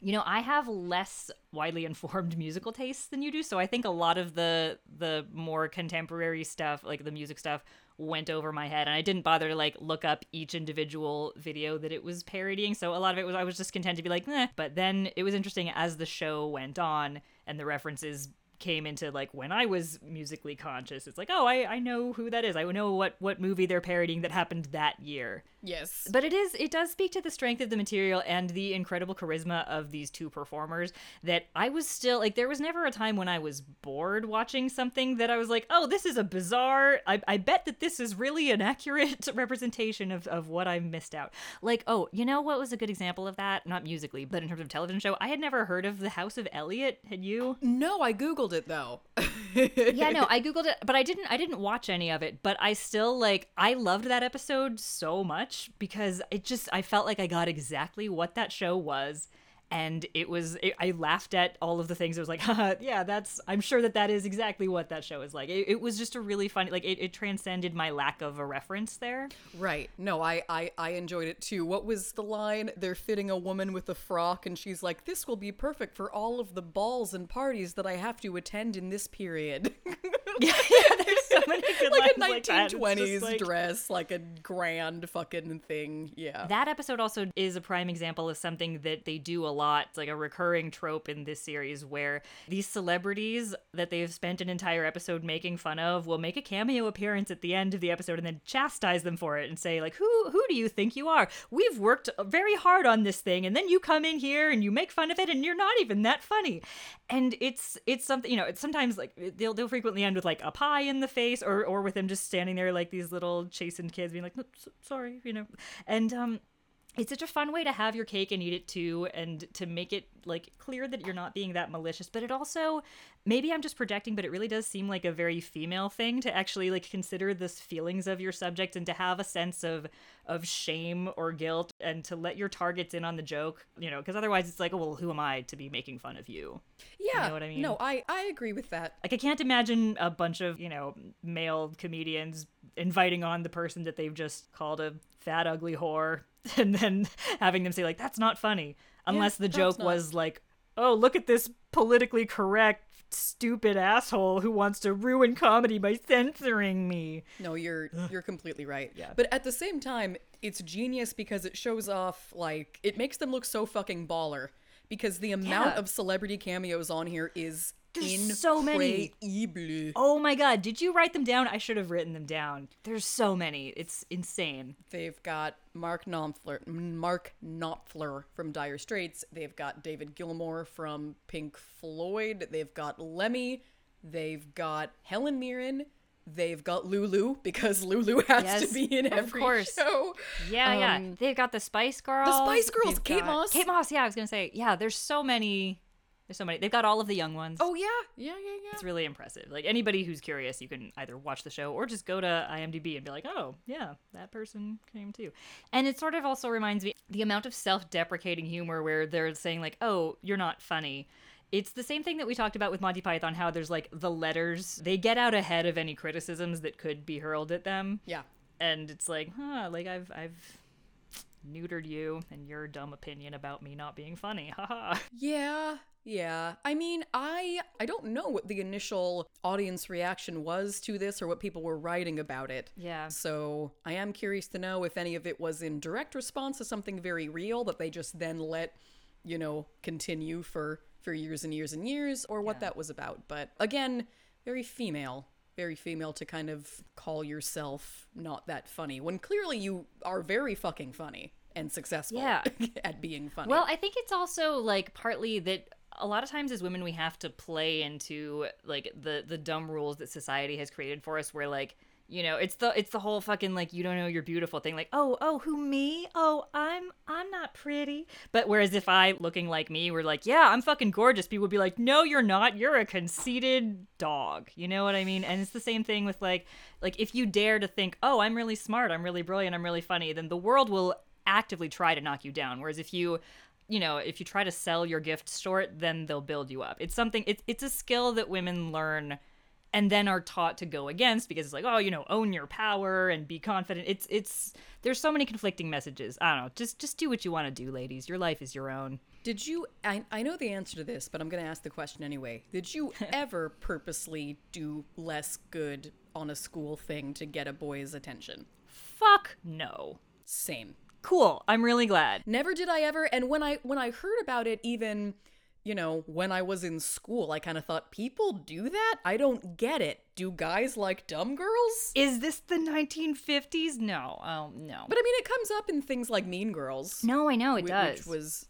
you know, I have less widely informed [laughs] musical tastes than you do, so I think a lot of the the more contemporary stuff, like the music stuff, went over my head, and I didn't bother to like look up each individual video that it was parodying. So a lot of it was I was just content to be like, but then it was interesting as the show went on and the references came into like when I was musically conscious. It's like, oh, I, I know who that is. I know what what movie they're parodying that happened that year. Yes. But it is it does speak to the strength of the material and the incredible charisma of these two performers that I was still like there was never a time when I was bored watching something that I was like, oh, this is a bizarre I, I bet that this is really an accurate [laughs] representation of, of what I missed out. Like, oh, you know what was a good example of that? Not musically, but in terms of television show, I had never heard of the House of Eliott. Had you? No, I googled it though. [laughs] yeah no i googled it but i didn't i didn't watch any of it but i still like i loved that episode so much because it just i felt like i got exactly what that show was and it was it, i laughed at all of the things it was like [laughs] Haha, yeah that's i'm sure that that is exactly what that show is like it, it was just a really funny like it, it transcended my lack of a reference there Right. No, I, I I enjoyed it too. What was the line? They're fitting a woman with a frock, and she's like, "This will be perfect for all of the balls and parties that I have to attend in this period." [laughs] [laughs] yeah, yeah there's so [laughs] like a lines like that. 1920s like- dress, like a grand fucking thing. Yeah. That episode also is a prime example of something that they do a lot. It's like a recurring trope in this series where these celebrities that they've spent an entire episode making fun of will make a cameo appearance at the end of the episode and then chastise them for it and say like, "Who who do you think you are? We've worked very hard on this thing and then you come in here and you make fun of it and you're not even that funny." And it's it's something, you know, it's sometimes like they'll they'll frequently end with like a pie in the face or or with them just standing there like these little chastened kids being like, "No, s- "Sorry," you know. And um it's such a fun way to have your cake and eat it too and to make it like clear that you're not being that malicious but it also maybe i'm just projecting but it really does seem like a very female thing to actually like consider the feelings of your subject and to have a sense of of shame or guilt and to let your targets in on the joke you know because otherwise it's like oh well who am i to be making fun of you yeah. You know what I mean? No, I I agree with that. like i can't imagine a bunch of you know male comedians inviting on the person that they've just called a fat ugly whore [laughs] and then having them say like that's not funny unless the joke was like oh look at this politically correct stupid asshole who wants to ruin comedy by censoring me No, you're you're completely right. Yeah. But at the same time, it's genius because it shows off like it makes them look so fucking baller. Because the amount Yeah. of celebrity cameos on here is There's so many. oh my god did you write them down i should have written them down there's so many it's insane They've got Mark Knopfler, Mark Knopfler from Dire Straits. They've got David Gilmour from Pink Floyd. They've got Lemmy, They've got Helen Mirren. They've got Lulu because Lulu [laughs] has Yes, to be in of every course. show. Yeah, yeah. Um, They've got the Spice Girls. The Spice Girls, They've Kate got- Moss. Kate Moss. Yeah, I was gonna say. Yeah, there's so many. There's so many. They've got all of the young ones. Oh yeah, yeah, yeah, yeah. It's really impressive. Like anybody who's curious, you can either watch the show or just go to IMDb and be like, "Oh, yeah, that person came too." And it sort of also reminds me the amount of self-deprecating humor where they're saying like, "Oh, you're not funny." It's the same thing that we talked about with Monty Python how there's like the letters, they get out ahead of any criticisms that could be hurled at them. Yeah. And it's like, "Huh, like I've I've neutered you and your dumb opinion about me not being funny." [laughs] Haha. Yeah, yeah. I mean, I I don't know what the initial audience reaction was to this or what people were writing about it. Yeah. So, I am curious to know if any of it was in direct response to something very real that they just then let, you know, continue for for years and years and years or what that was about. But again, very female. Very female to kind of call yourself not that funny when clearly you are very fucking funny and successful Yeah. [laughs] at being funny. Well, I think it's also like partly that a lot of times as women we have to play into like the the dumb rules that society has created for us where like you know it's the it's the whole fucking like you don't know you're beautiful thing like oh oh who me? Oh i'm i'm not pretty. But whereas if i looking like me were like yeah i'm fucking gorgeous people would be like no you're not. You're a conceited dog. You know what i mean? And it's the same thing with like like if you dare to think oh i'm really smart i'm really brilliant i'm really funny then the world will actively try to knock you down. Whereas if you you know if you try to sell your gift short then they'll build you up it's something it's, it's a skill that women learn and then are taught to go against because it's like oh you know own your power and be confident it's it's there's so many conflicting messages i don't know just just do what you want to do ladies your life is your own Did you? I, I know the answer to this, but I'm going to ask the question anyway. Did you [laughs] ever purposely do less good on a school thing to get a boy's attention? fuck no Same. Cool i'm really glad Never did I ever. And when I when I heard about it, even you know when I was in school, I kind of thought people do that. I don't get it. Do guys like dumb girls? is this the 1950s no oh no But I mean, it comes up in things like Mean Girls. no i know it whi- does Which was,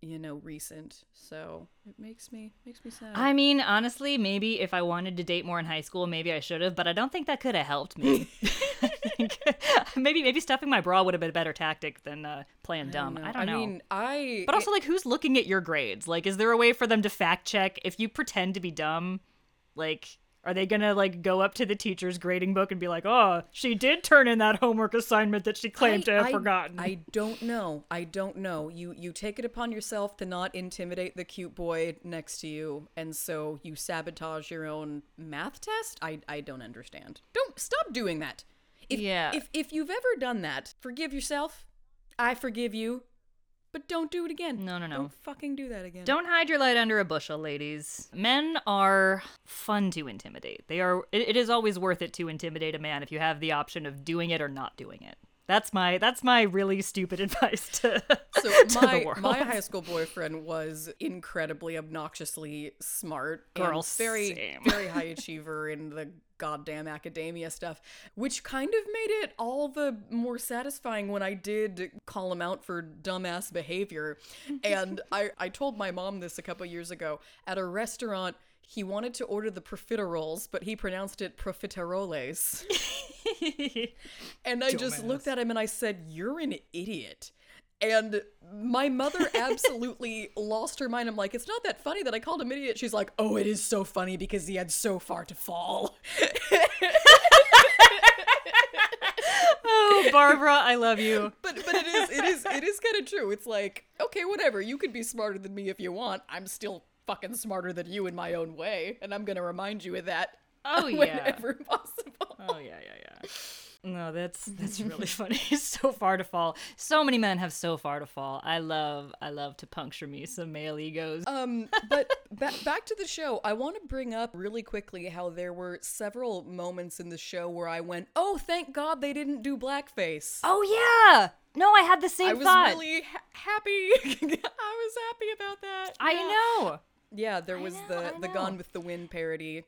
you know, recent. So it makes me makes me sad. I mean, honestly, maybe if I wanted to date more in high school, maybe I should have, but I don't think that could have helped me. [laughs] I think- [laughs] maybe maybe stuffing my bra would have been a better tactic than uh, playing dumb. I don't know. I mean, I. but also, like, who's looking at your grades? Like, is there a way for them to fact check if you pretend to be dumb? Like, are they gonna like go up to the teacher's grading book and be like, "Oh, she did turn in that homework assignment that she claimed to have I- forgotten"? I don't know. I don't know. You you take it upon yourself to not intimidate the cute boy next to you, and so you sabotage your own math test. I I don't understand. Don't stop doing that. If, Yeah. If if you've ever done that, forgive yourself. I forgive you, but don't do it again. No, no, no. Don't fucking do that again. Don't hide your light under a bushel, ladies. Men are fun to intimidate. They are. It, it is always worth it to intimidate a man if you have the option of doing it or not doing it. That's my that's my really stupid [laughs] advice to, So [laughs] to my the world. my high school boyfriend was incredibly obnoxiously smart, and Girl, very same. very high achiever in the goddamn academia stuff, which kind of made it all the more satisfying when I did call him out for dumbass behavior. [laughs] And I I told my mom this a couple years ago at a restaurant. He wanted to order the profiteroles, but he pronounced it profiteroles. And I just looked at him and I said, You're an idiot. And my mother [laughs] absolutely lost her mind. I'm like, It's not that funny that I called him idiot. She's like, Oh, it is so funny because he had so far to fall. [laughs] oh, Barbara, I love you. But but it is it is it is kind of true. It's like, okay, whatever. You could be smarter than me if you want. I'm still fucking smarter than you in my own way, and I'm gonna remind you of that. Oh, [laughs] yeah. whenever possible. Oh yeah, yeah, yeah. No, that's that's [laughs] really funny. [laughs] so far to fall. So many men have so far to fall. I love I love to puncture me some male egos. Um, but ba- back to the show. I want to bring up really quickly how there were several moments in the show where I went, "Oh, thank God they didn't do blackface." oh yeah. No, I had the same I was thought. really ha- happy. I was happy about that. I Yeah. know. Yeah, there was know, the the. Gone with the Wind parody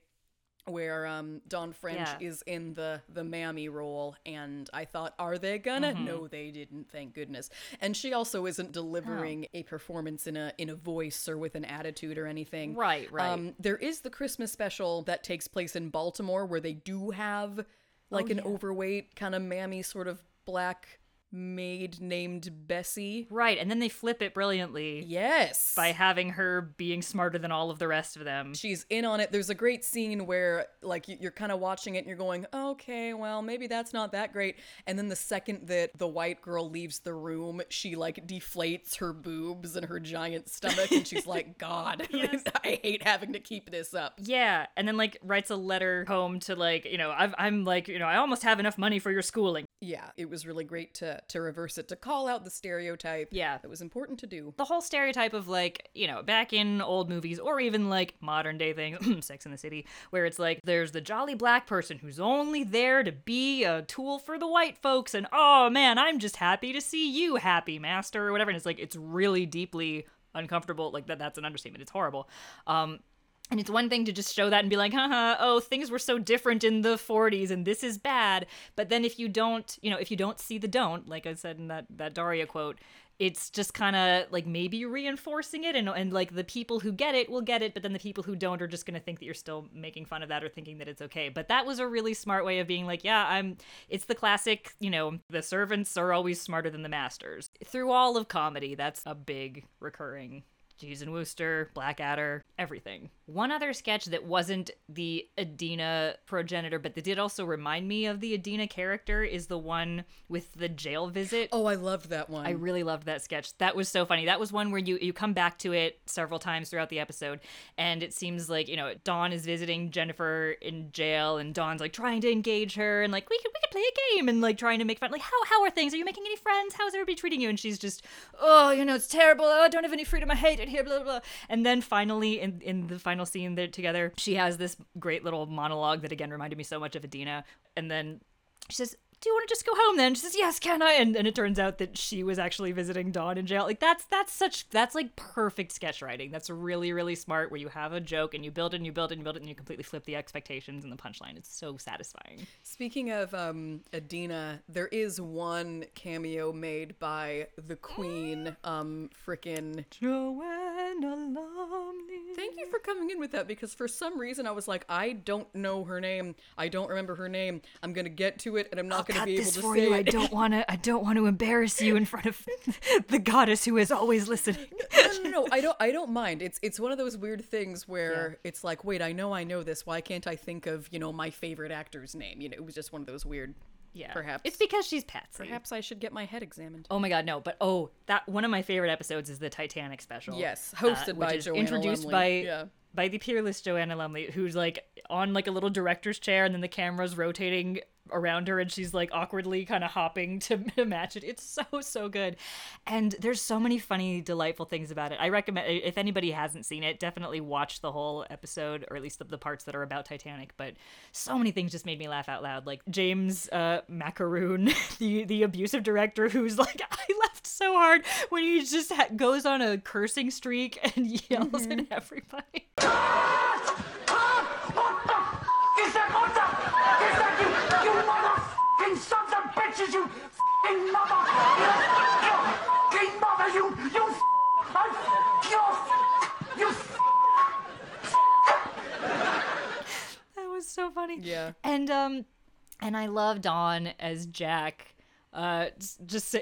where um, Dawn French Yeah. is in the the mammy role, and I thought, are they gonna? Mm-hmm. No, they didn't. Thank goodness. And she also isn't delivering Oh. a performance in a in a voice or with an attitude or anything. Right, right. Um, there is the Christmas special that takes place in Baltimore where they do have like Oh, an overweight kind of mammy sort of black maid named Bessie. Right, and then they flip it brilliantly Yes. by having her being smarter than all of the rest of them. she's in on it. There's a great scene where like you- you're kind of watching it and you're going, "Okay, well, maybe that's not that great." And then the second that the white girl leaves the room, she like deflates her boobs and her giant stomach and she's like, [laughs] "God, [laughs] I hate having to keep this up." Yeah, and then like writes a letter home to like you know I've, I'm like you know I almost have enough money for your schooling. Yeah, it was really great to to reverse it to call out the stereotype. Yeah. that was important to do. The whole stereotype of like you know back in old movies or even like modern day things, [clears throat] Sex in the City, where it's like there's the jolly black person who's only there to be a tool for the white folks, and oh man, I'm just happy to see you happy, master, or whatever. And it's like it's really deeply uncomfortable. Like that that's an understatement. It's horrible. Um, And it's one thing to just show that and be like, haha, oh, things were so different in the 40s and this is bad. But then if you don't, you know, if you don't see the don't, like I said in that, that Daria quote, it's just kind of like maybe reinforcing it. And, and like the people who get it will get it, but then the people who don't are just going to think that you're still making fun of that or thinking that it's okay. But that was a really smart way of being like, yeah, I'm, it's the classic, you know, the servants are always smarter than the masters. Through all of comedy, that's a big recurring Jeeves and Wooster, Blackadder, everything. One other sketch that wasn't the Edina progenitor, but that did also remind me of the Edina character is the one with the jail visit. Oh, I loved that one. I really loved that sketch. That was so funny. That was one where you you come back to it several times throughout the episode, and it seems like you know Dawn is visiting Jennifer in jail, and Dawn's like trying to engage her, and like we could we could play a game, and like trying to make fun. Like how how are things? Are you making any friends? How's everybody treating you? And she's just oh you know it's terrible. Oh, I don't have any freedom. I hate it here. Blah blah. blah. And then finally in in the final scene they're together, she has this great little monologue that again reminded me so much of Edina, and then she says, "Do you want to just go home then?" She says, "Yes, can I?" And and it turns out that she was actually visiting Dawn in jail. Like that's that's such that's like perfect sketch writing. That's really really smart. Where you have a joke and you build it and you build it and you build it and you completely flip the expectations and the punchline. It's so satisfying. Speaking of um, Edina, there is one cameo made by the Queen, [gasps] um, frickin' Joanna Lumley. Thank you for coming in with that because for some reason I was like, I don't know her name. I don't remember her name. I'm gonna get to it and I'm not gonna be able to say it. don't want to. I don't want to embarrass you in front of the goddess who is always listening. no, no, no, I don't. I don't mind. It's it's one of those weird things where it's like, wait, I know I know this. Why can't I think of you know my favorite actor's name? You know, it was just one of those weird. Yeah, Perhaps it's because she's Patsy. Perhaps I should get my head examined. Oh my god, no! But oh, that one of my favorite episodes is the Titanic special. Yes, uh, hosted which by Joanna introduced Lumley. by Yeah. by the peerless Joanna Lumley, who's like on like a little director's chair, and then the camera's rotating around her, and she's like awkwardly kind of hopping to, to [laughs] match it. It's so so good, and there's so many funny, delightful things about it. I recommend if anybody hasn't seen it, definitely watch the whole episode, or at least the, the parts that are about Titanic. But so many things just made me laugh out loud, like James uh, Macaroon, [laughs] the the abusive director, who's like [laughs] I laughed so hard when he just ha- goes on a cursing streak and yells at everybody. Bitches! You fucking mother! You fucking mother! You you I you you That was so funny. Yeah. And um and I love Dawn as Jack. Uh just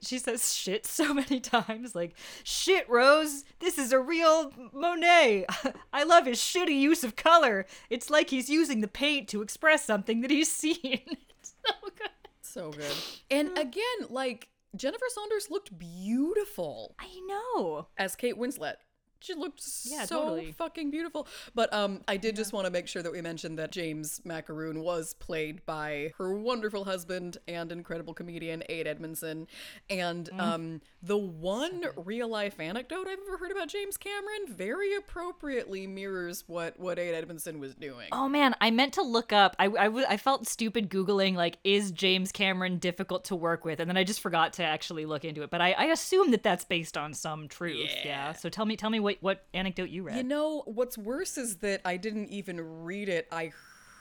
she says shit so [laughs] many times like shit Rose this is a real Monet [laughs] I love his shitty use of color it's like he's using the paint to express something that he's [laughs] seen it's so good So good. And again, like Jennifer Saunders looked beautiful I know as Kate Winslet. She looked Yeah, so totally. fucking beautiful. But um, I did just want to make sure that we mentioned that James Macaroon was played by her wonderful husband and incredible comedian Ade Edmondson. And Mm. um, the one real life anecdote I've ever heard about James Cameron very appropriately mirrors what what Ade Edmondson was doing. Oh man, I meant to look up. I, I, w- I felt stupid Googling, like, is James Cameron difficult to work with? And then I just forgot to actually look into it. But I, I assume that that's based on some truth. Yeah. So tell me tell me what what what anecdote you read. You know, what's worse is that I didn't even read it. I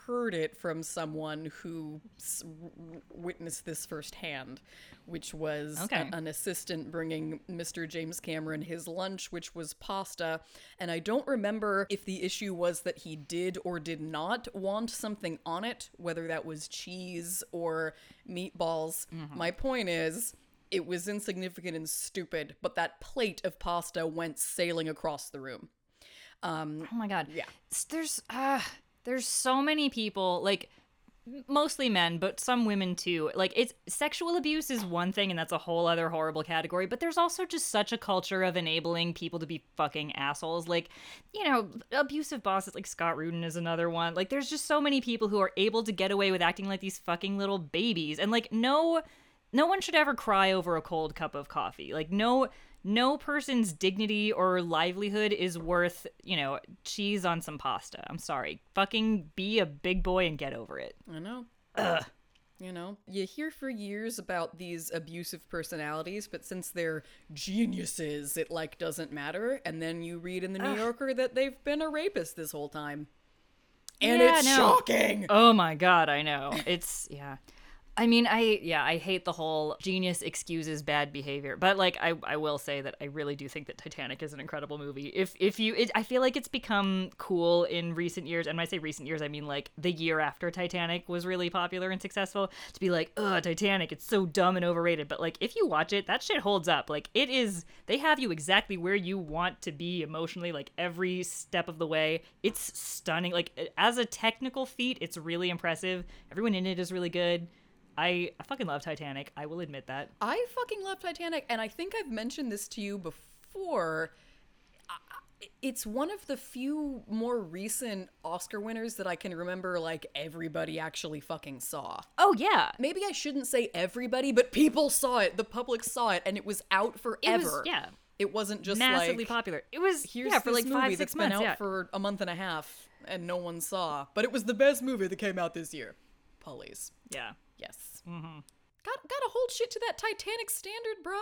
heard it from someone who s- witnessed this firsthand, which was a- an assistant bringing Mr. James Cameron his lunch, which was pasta. And I don't remember if the issue was that he did or did not want something on it, whether that was cheese or meatballs. Mm-hmm. My point is. It was insignificant and stupid, but that plate of pasta went sailing across the room. Oh my god. Yeah. There's uh there's so many people like mostly men, but some women too. Like it's sexual abuse is one thing and that's a whole other horrible category, but there's also just such a culture of enabling people to be fucking assholes. Like, you know, abusive bosses like Scott Rudin is another one. Like there's just so many people who are able to get away with acting like these fucking little babies. And like no no one should ever cry over a cold cup of coffee. Like no no person's dignity or livelihood is worth, you know, cheese on some pasta. I'm sorry. Fucking be a big boy and get over it. I know. Ugh. You know, you hear for years about these abusive personalities, but since they're geniuses, it like doesn't matter. And then you read in the New Yorker that they've been a rapist this whole time. And Yeah, it's no. shocking. Oh my god, I know. It's yeah. I mean, I yeah, I hate the whole genius excuses bad behavior, but like I, I will say that I really do think that Titanic is an incredible movie. If if you, it, I feel like it's become cool in recent years, and when I say recent years, I mean like the year after Titanic was really popular and successful, to be like, ugh, Titanic, it's so dumb and overrated. But like, if you watch it, that shit holds up. Like, it is, they have you exactly where you want to be emotionally, like every step of the way. It's stunning. Like as a technical feat, it's really impressive. Everyone in it is really good. I, I fucking love Titanic. I will admit that. I fucking love Titanic, and I think I've mentioned this to you before. It's one of the few more recent Oscar winners that I can remember, like, everybody actually fucking saw. Oh yeah, Maybe I shouldn't say everybody, but people saw it. The public saw it, and it was out it forever. was yeah, It wasn't just massively like popular. It was here's yeah for this like movie five that's six been out yeah. for a month and a half, and no one saw. But it was the best movie that came out this year. Pulleys. yeah. Yes. Mm-hmm. Got gotta hold shit to that Titanic standard, bro.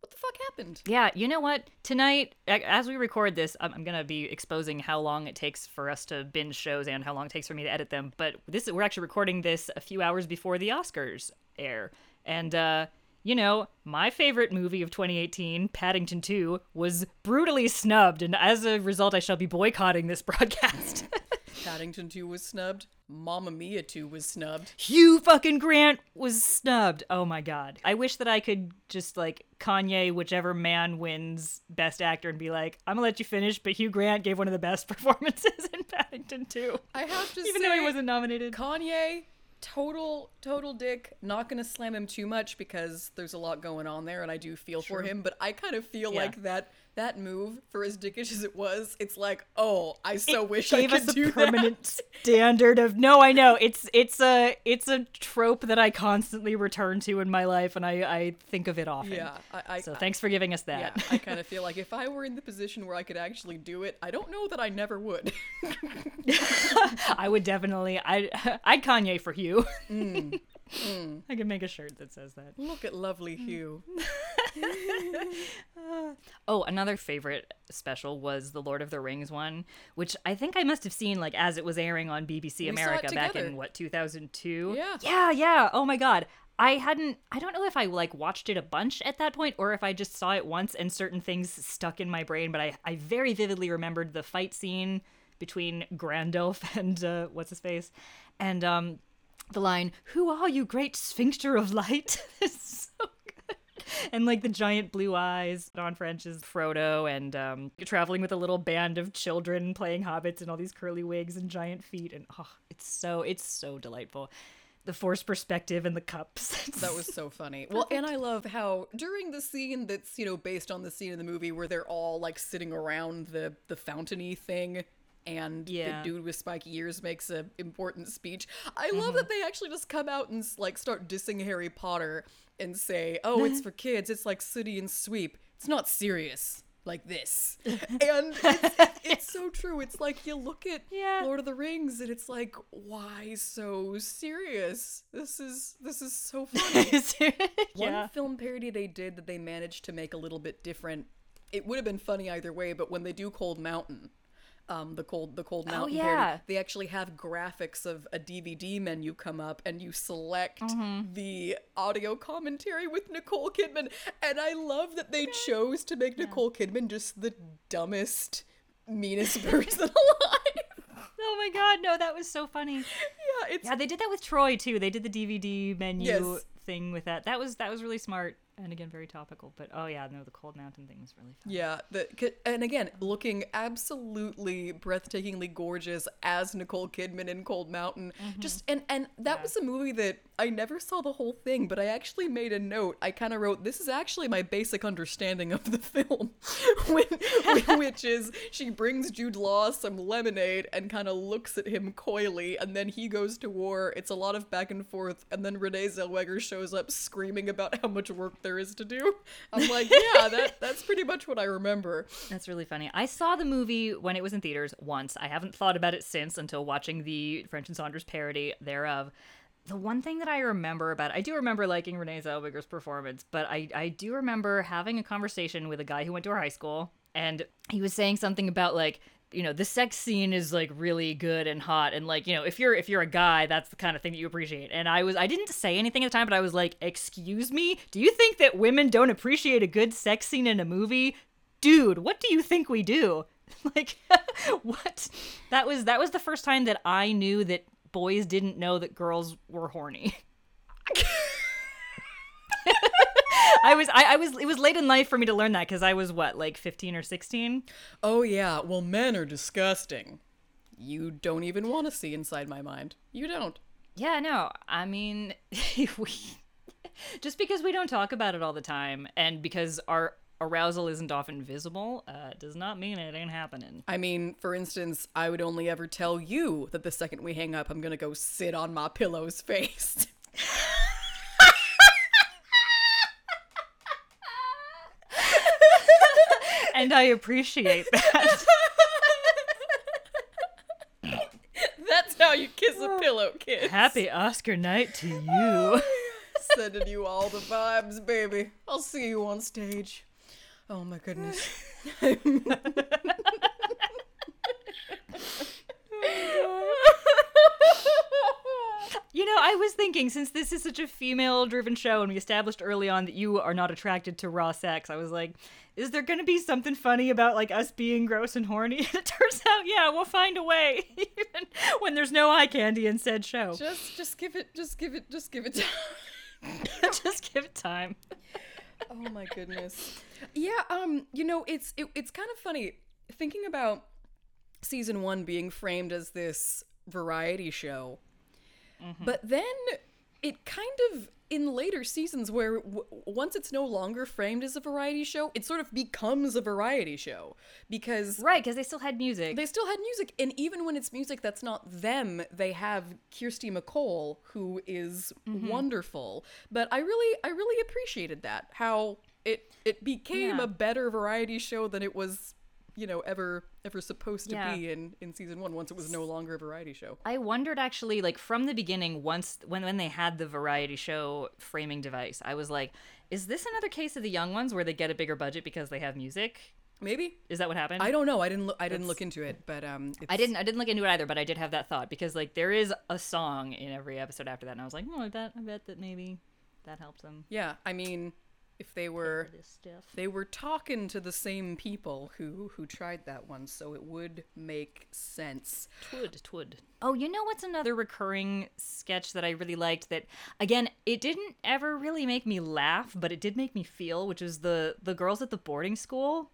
What the fuck happened? Yeah, you know what? Tonight, as we record this, I'm, I'm gonna be exposing how long it takes for us to binge shows and how long it takes for me to edit them. But this, we're actually recording this a few hours before the Oscars air, and uh, you know, my favorite movie of 2018, Paddington 2, was brutally snubbed, and as a result, I shall be boycotting this [laughs] broadcast. Paddington 2 was snubbed. Mamma Mia 2 was snubbed. Hugh fucking Grant was snubbed. Oh my god. I wish that I could just like Kanye, whichever man wins Best Actor, and be like, I'm gonna let you finish, but Hugh Grant gave one of the best [laughs] performances in Paddington 2. I have to Even say, though he wasn't nominated. Kanye, total, total dick. Not gonna slam him too much because there's a lot going on there, and I do feel for him. But I kind of feel Yeah. like that that move, for as dickish as it was, it's like, oh, I so wish I gave could us a do permanent that. standard of no i know. It's it's a it's a trope that i constantly return to in my life and i i think of it often. Yeah, I, I, so thanks for giving us Yeah, that I kind of feel like if I were in the position where I could actually do it, I don't know that I never would. [laughs] i would definitely i [laughs] i'd kanye for hugh Mm, i can make a shirt that says that Look at lovely Hugh. [laughs] Oh, another favorite special was the Lord of the Rings one, which I think I must have seen like as it was airing on BBC We America back in what 2002. Yeah. Yeah, yeah. Oh my god. I hadn't I don't know if I like watched it a bunch at that point or if I just saw it once and certain things stuck in my brain, but I I very vividly remembered the fight scene between Grandolph [laughs] and uh, what's his face and um the line, "Who are you, great sphincter of light?" [laughs] is so good. And like the giant blue eyes, Dawn French is Frodo, and um, traveling with a little band of children playing hobbits and all these curly wigs and giant feet, and oh, it's so it's so delightful. The forced perspective and the cups. [laughs] That was so funny. [laughs] Well, and I love how during the scene that's, you know, based on the scene in the movie where they're all like sitting around the the fountainy thing and Yeah. the dude with spiky ears makes an important speech. I love Mm-hmm. that they actually just come out and like start dissing Harry Potter and say, "Oh, it's for kids. It's like Sooty and Sweep. It's not serious." Like this, [laughs] and it's, it's so true. It's like you look at Yeah. Lord of the Rings, and it's like, why so serious? This is this is so [laughs] funny. One yeah. film parody they did that they managed to make a little bit different it would have been funny either way, but when they do Cold Mountain, um, the cold the cold mountain Oh, yeah. parody, they actually have graphics of a DVD menu come up and you select the audio commentary with Nicole Kidman. And I love that they chose to make Nicole Kidman just the dumbest, meanest [laughs] person alive. Oh my god, no, that was so funny. yeah, it's Yeah, they did that with Troy too. They did the DVD menu Yes. thing with that. That was that was really smart and again very topical. But oh yeah, no, the Cold Mountain thing was really fun. Yeah, the, and again, looking absolutely breathtakingly gorgeous as Nicole Kidman in Cold Mountain. Mm-hmm. Just and and that was a movie that I never saw the whole thing, but I actually made a note. I kind of wrote, "This is actually my basic understanding of the [laughs] film," [laughs] when, when- which is she brings Jude Law some lemonade and kind of looks at him coyly, and then he goes to war. It's a lot of back and forth, and then Renee Zellweger shows up screaming about how much work there is to do. [laughs] I'm like, yeah, that that's pretty much what I remember. That's really funny. I saw the movie when it was in theaters once. I haven't thought about it since until watching the French and Saunders parody thereof. The one thing that I remember about I do remember liking Renee Zellweger's performance, but I, I do remember having a conversation with a guy who went to our high school, and he was saying something about like you know the sex scene is like really good and hot and like you know if you're if you're a guy that's the kind of thing that you appreciate. And i was i didn't say anything at the time but i was like excuse me? Do you think that women don't appreciate a good sex scene in a movie? Dude what do you think we do? [laughs] Like [laughs] what? That was that was the first time that i knew that boys didn't know that girls were horny [laughs] I was I, I was it was late in life for me to learn that because I was what like 15 or 16 Oh yeah, well men are disgusting. You don't even want to see inside my mind. You don't. Yeah, no. I mean, [laughs] we just because we don't talk about it all the time and because our arousal isn't often visible, uh, does not mean it ain't happening. I mean, for instance, I would only ever tell you that the second we hang up, I'm gonna go sit on my pillow's [laughs] face. And I appreciate that. [laughs] That's how you kiss a oh. pillow, kid. Happy Oscar night to [laughs] you. Sending you all the vibes, baby. I'll see you on stage. Oh my goodness. [laughs] You know, I was thinking since this is such a female driven show and we established early on that you are not attracted to raw sex, I was like, is there going to be something funny about like us being gross and horny? [laughs] And it turns out, yeah, we'll find a way [laughs] even when there's no eye candy in said show. just, just give it, just give it, just give it time. [laughs] Just give it time. Oh my goodness. Yeah, um, you know, it's it, it's kind of funny thinking about season 1 being framed as this variety show. But then it kind of in later seasons where w- once it's no longer framed as a variety show, it sort of becomes a variety show because Right, because they still had music. they still had music and even when it's music that's not them they have Kirsty MacColl who is Mm-hmm. wonderful but i really i really appreciated that how it it became Yeah. a better variety show than it was you know ever ever supposed to Yeah. be in in season one once it was no longer a variety show I wondered actually, like from the beginning, once when when they had the variety show framing device, I was like, is this another case of the young ones where they get a bigger budget because they have music? maybe Is that what happened? i don't know i didn't look i didn't look into it but um it's, I didn't. I didn't look into it either, but I did have that thought because like there is a song in every episode after that, and I was like, oh, I bet, I bet that maybe that helped them. yeah i mean if they were This they were talking to the same people who who tried that one so it would make sense Twould, twould. Oh, you know what's another recurring sketch that I really liked that again, it didn't ever really make me laugh, but it did make me feel, which is the the girls at the boarding school.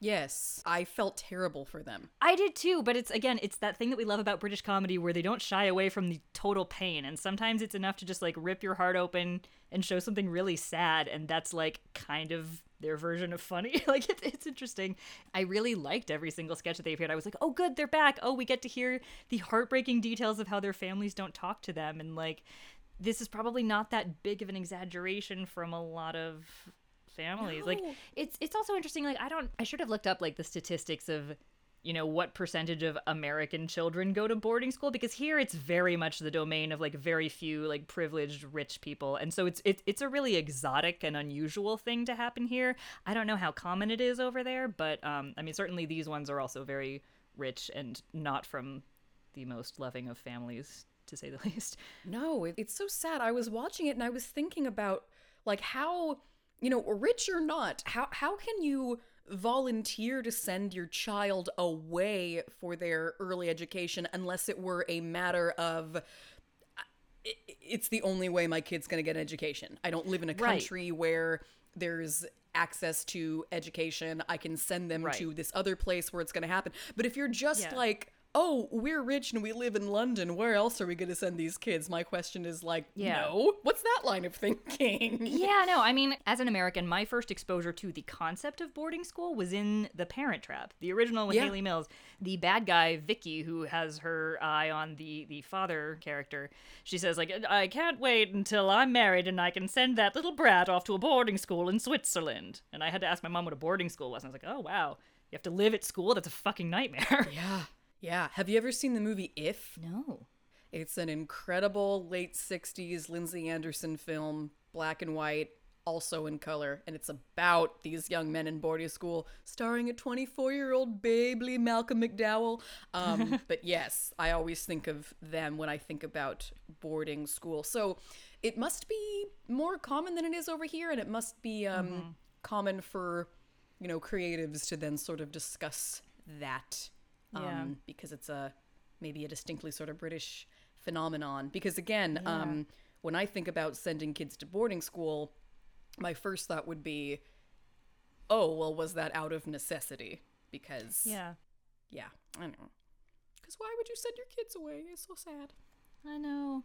Yes, I felt terrible for them. I did too, but it's again, it's that thing that we love about British comedy where they don't shy away from the total pain, and sometimes it's enough to just like rip your heart open and show something really sad, and that's like kind of their version of funny. [laughs] like it's it's interesting. I really liked every single sketch that they appeared. I was like, oh good, they're back. Oh, we get to hear the heartbreaking details of how their families don't talk to them, and like this is probably not that big of an exaggeration from a lot of families. Like it's it's also interesting. Like I don't I should have looked up like the statistics of you know what percentage of american children go to boarding school because here it's very much the domain of like very few like privileged rich people and so it's it, it's a really exotic and unusual thing to happen here i don't know how common it is over there but um i mean certainly these ones are also very rich and not from the most loving of families to say the [laughs] least No, it, it's so sad. I was watching it and I was thinking about like how, you know, rich or not, how how can you volunteer to send your child away for their early education unless it were a matter of it's the only way my kid's going to get an education. I don't live in a Right. country where there's access to education. I can send them Right. to this other place where it's going to happen. But if you're just Yeah. like, oh, we're rich and we live in London, where else are we going to send these kids? My question is like, Yeah. no. What's that line of thinking? [laughs] Yeah, no, I mean, as an American, my first exposure to the concept of boarding school was in The Parent Trap, the original with Yeah. Hayley Mills. The bad guy, Vicky, who has her eye on the, the father character, she says, like, I can't wait until I'm married and I can send that little brat off to a boarding school in Switzerland. And I had to ask my mom what a boarding school was. And I was like, oh, wow. You have to live at school? That's a fucking nightmare. [laughs] Yeah. Yeah. Have you ever seen the movie If? No. It's an incredible late 60s Lindsay Anderson film, black and white, also in color, and it's about these young men in boarding school, starring a 24 year old babely Malcolm McDowell. Um, [laughs] but yes, I always think of them when I think about boarding school. So it must be more common than it is over here, and it must be um, common for, you know, creatives to then sort of discuss that um, Yeah. because it's a maybe a distinctly sort of British phenomenon. Because again, um, when I think about sending kids to boarding school, my first thought would be, oh, well, was that out of necessity? Because Yeah. yeah, I know. Because why would you send your kids away? It's so sad. I know.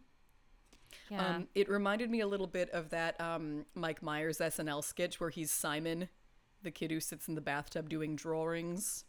Yeah. Um, it reminded me a little bit of that um, Mike Myers SNL sketch where he's Simon, the kid who sits in the bathtub doing drawings.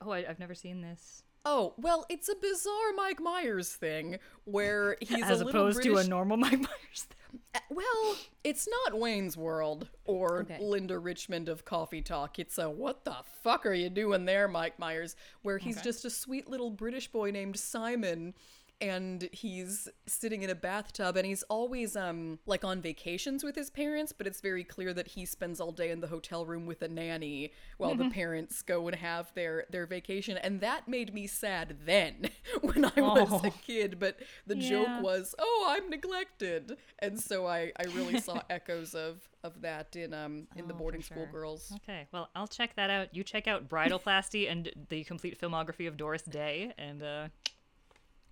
Oh, I, I've never seen this. Oh, well, it's a bizarre Mike Myers thing where [laughs] he's As opposed to a normal [laughs] Mike Myers. Uh, Well, it's not Wayne's World or Okay. Linda Richman of Coffee Talk. It's a what the fuck are you doing there, Mike Myers? Where he's just a sweet little British boy named Simon and he's sitting in a bathtub and he's always um like on vacations with his parents, but it's very clear that he spends all day in the hotel room with a nanny while the parents go and have their their vacation and that made me sad then [laughs] when I was a Oh. kid, but the Yeah. joke was, "Oh, I'm neglected," and so I, I really saw [laughs] echoes of of that in um in the Oh, for boarding school girls. Okay, well, I'll check that out. You check out Bridalplasty and the complete filmography of Doris Day, and uh,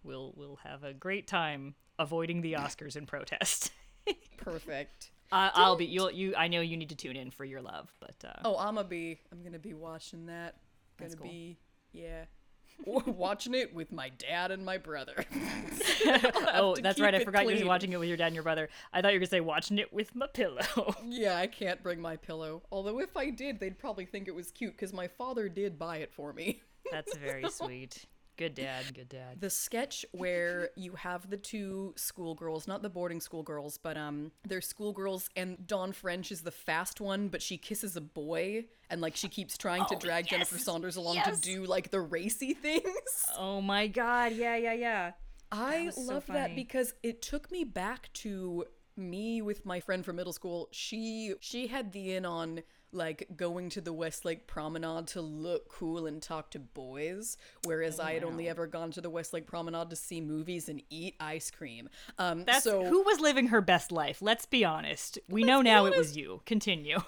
we'll we'll have a great time avoiding the Oscars in protest. [laughs] Perfect. uh, I'll be you'll you. I know you need to tune in for your love, but uh, Oh, I'm gonna be I'm gonna be watching that. Gonna cool. be yeah. [laughs] watching it with my dad and my brother. [laughs] oh, that's right. I forgot you clean. were watching it with your dad and your brother. I thought you were gonna say watching it with my pillow. yeah, I can't bring my pillow. Although if I did, they'd probably think it was cute because my father did buy it for me. that's very sweet. Good dad. Good dad. the sketch where [laughs] you have the two schoolgirls, not the boarding school girls, but um they're schoolgirls and Dawn French is the fast one, but she kisses a boy and like she keeps trying to drag Jennifer Saunders along yes. to do like the racy things. [laughs] Oh my god. Yeah, yeah, yeah. I so love that because it took me back to me with my friend from middle school. She she had the in on like going to the Westlake Promenade to look cool and talk to boys, whereas I had only ever gone to the Westlake Promenade to see movies and eat ice cream. Um, That's so who was living her best life. Let's be honest. We know now it was you. Continue.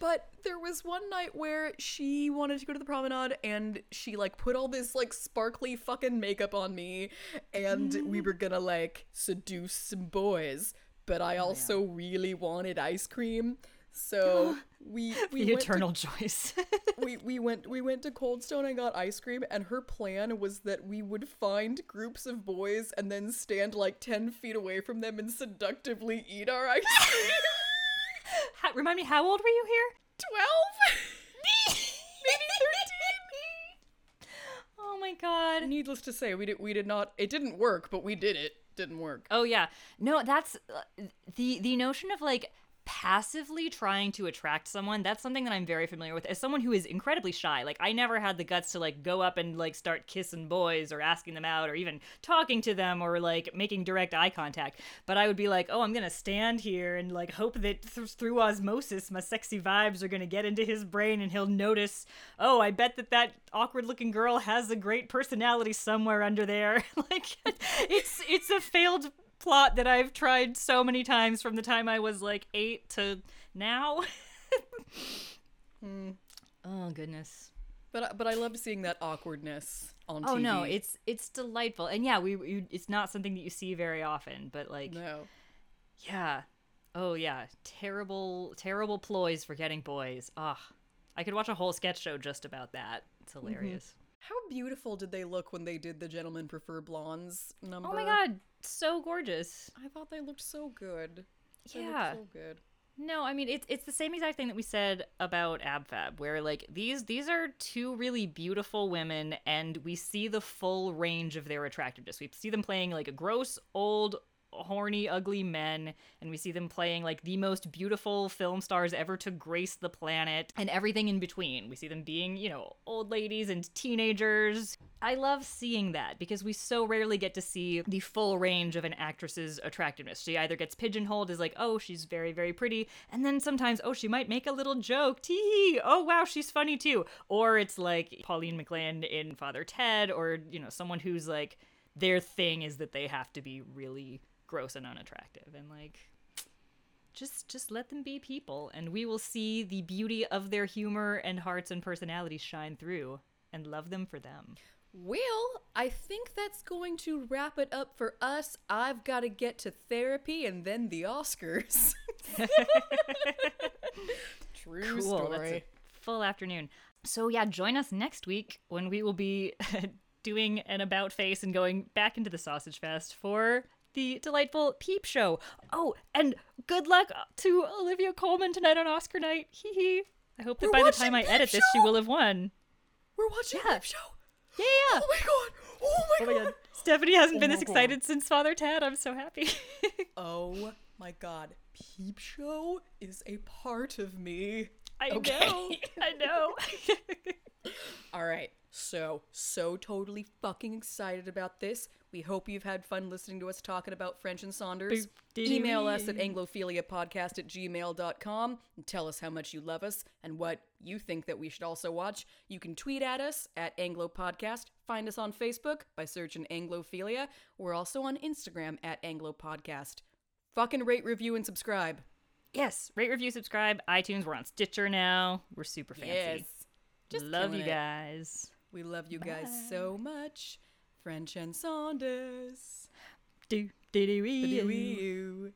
But there was one night where she wanted to go to the promenade and she like put all this like sparkly fucking makeup on me and we were gonna like seduce some boys. But Oh, I also really wanted ice cream. So [gasps] [laughs] we [laughs] we the eternal choice. [laughs] We we went we went to Cold Stone and got ice cream and her plan was that we would find groups of boys and then stand like 10 feet away from them and seductively eat our ice cream. [laughs] How- Remind me, how old were you here? 12 maybe 13 Oh my god. needless to say we did we did not it didn't work but we did it didn't work Oh yeah. No, that's uh, the the notion of like passively trying to attract someone that's something that i'm very familiar with. As someone who is incredibly shy like i never had the guts to like go up and like start kissing boys or asking them out or even talking to them or like making direct eye contact. But i would be like oh i'm gonna stand here and like hope that th- through osmosis my sexy vibes are gonna get into his brain and he'll notice oh i bet that that awkward looking girl has a great personality somewhere under there. [laughs] Like [laughs] it's it's a failed plot that I've tried so many times from the time I was like eight to now. [laughs] Oh goodness. But I- but I loved seeing that awkwardness on Oh TV. no, it's it's delightful, and yeah, we, we it's not something that you see very often, but like no. yeah, oh yeah, terrible terrible ploys for getting boys. Ah, I could watch a whole sketch show just about that. It's hilarious. How beautiful did they look when they did the gentlemen prefer blondes number? Oh my god, so gorgeous. I thought they looked so good. They looked Yeah. so good. No, I mean it's it's the same exact thing that we said about AbFab, where like these these are two really beautiful women, and we see the full range of their attractiveness. We see them playing like a gross, old, horny, ugly men, and we see them playing like the most beautiful film stars ever to grace the planet, and everything in between. We see them being you know old ladies and teenagers. I love seeing that because we so rarely get to see the full range of an actress's attractiveness. She either gets pigeonholed as like, oh, she's very, very pretty, and then sometimes, oh, she might make a little joke, tee oh wow, she's funny too. Or it's like Pauline McLynn in Father Ted, or you know, someone who's like their thing is that they have to be really gross and unattractive. And like just just let them be people and we will see the beauty of their humor and hearts and personalities shine through and love them for them. Well, I think that's going to wrap it up for us. I've got to get to therapy and then the Oscars. [laughs] True Cool. That's story. a full afternoon. So yeah, join us next week when we will be [laughs] doing an about face and going back into the sausage fest for the delightful peep show. Oh, and good luck to Olivia Colman tonight on Oscar night. [laughs] Hee hee. I hope that We're by the time I Peep edit this, she will have won. We're watching Yeah. Peep Show. Yeah. Oh my god. Oh my, Oh my god. god. Stephanie hasn't been Oh this God. excited since Father Ted. I'm so happy. [laughs] Oh my god. Peep Show is a part of me. I Okay. know. [laughs] I know. All right. So, so totally fucking excited about this. We hope you've had fun listening to us talking about French and Saunders. Email us at anglophiliapodcast at gmail.com and tell us how much you love us and what you think that we should also watch. You can tweet at us at anglopodcast. Find us on Facebook by searching Anglophilia. We're also on Instagram at anglopodcast. Fucking rate, review, and subscribe. yes. Rate, review, subscribe. iTunes. We're on Stitcher now. We're super fancy. Yes. Just Love you it. guys. We love you guys so much. French and Saunders. Do do do Do you?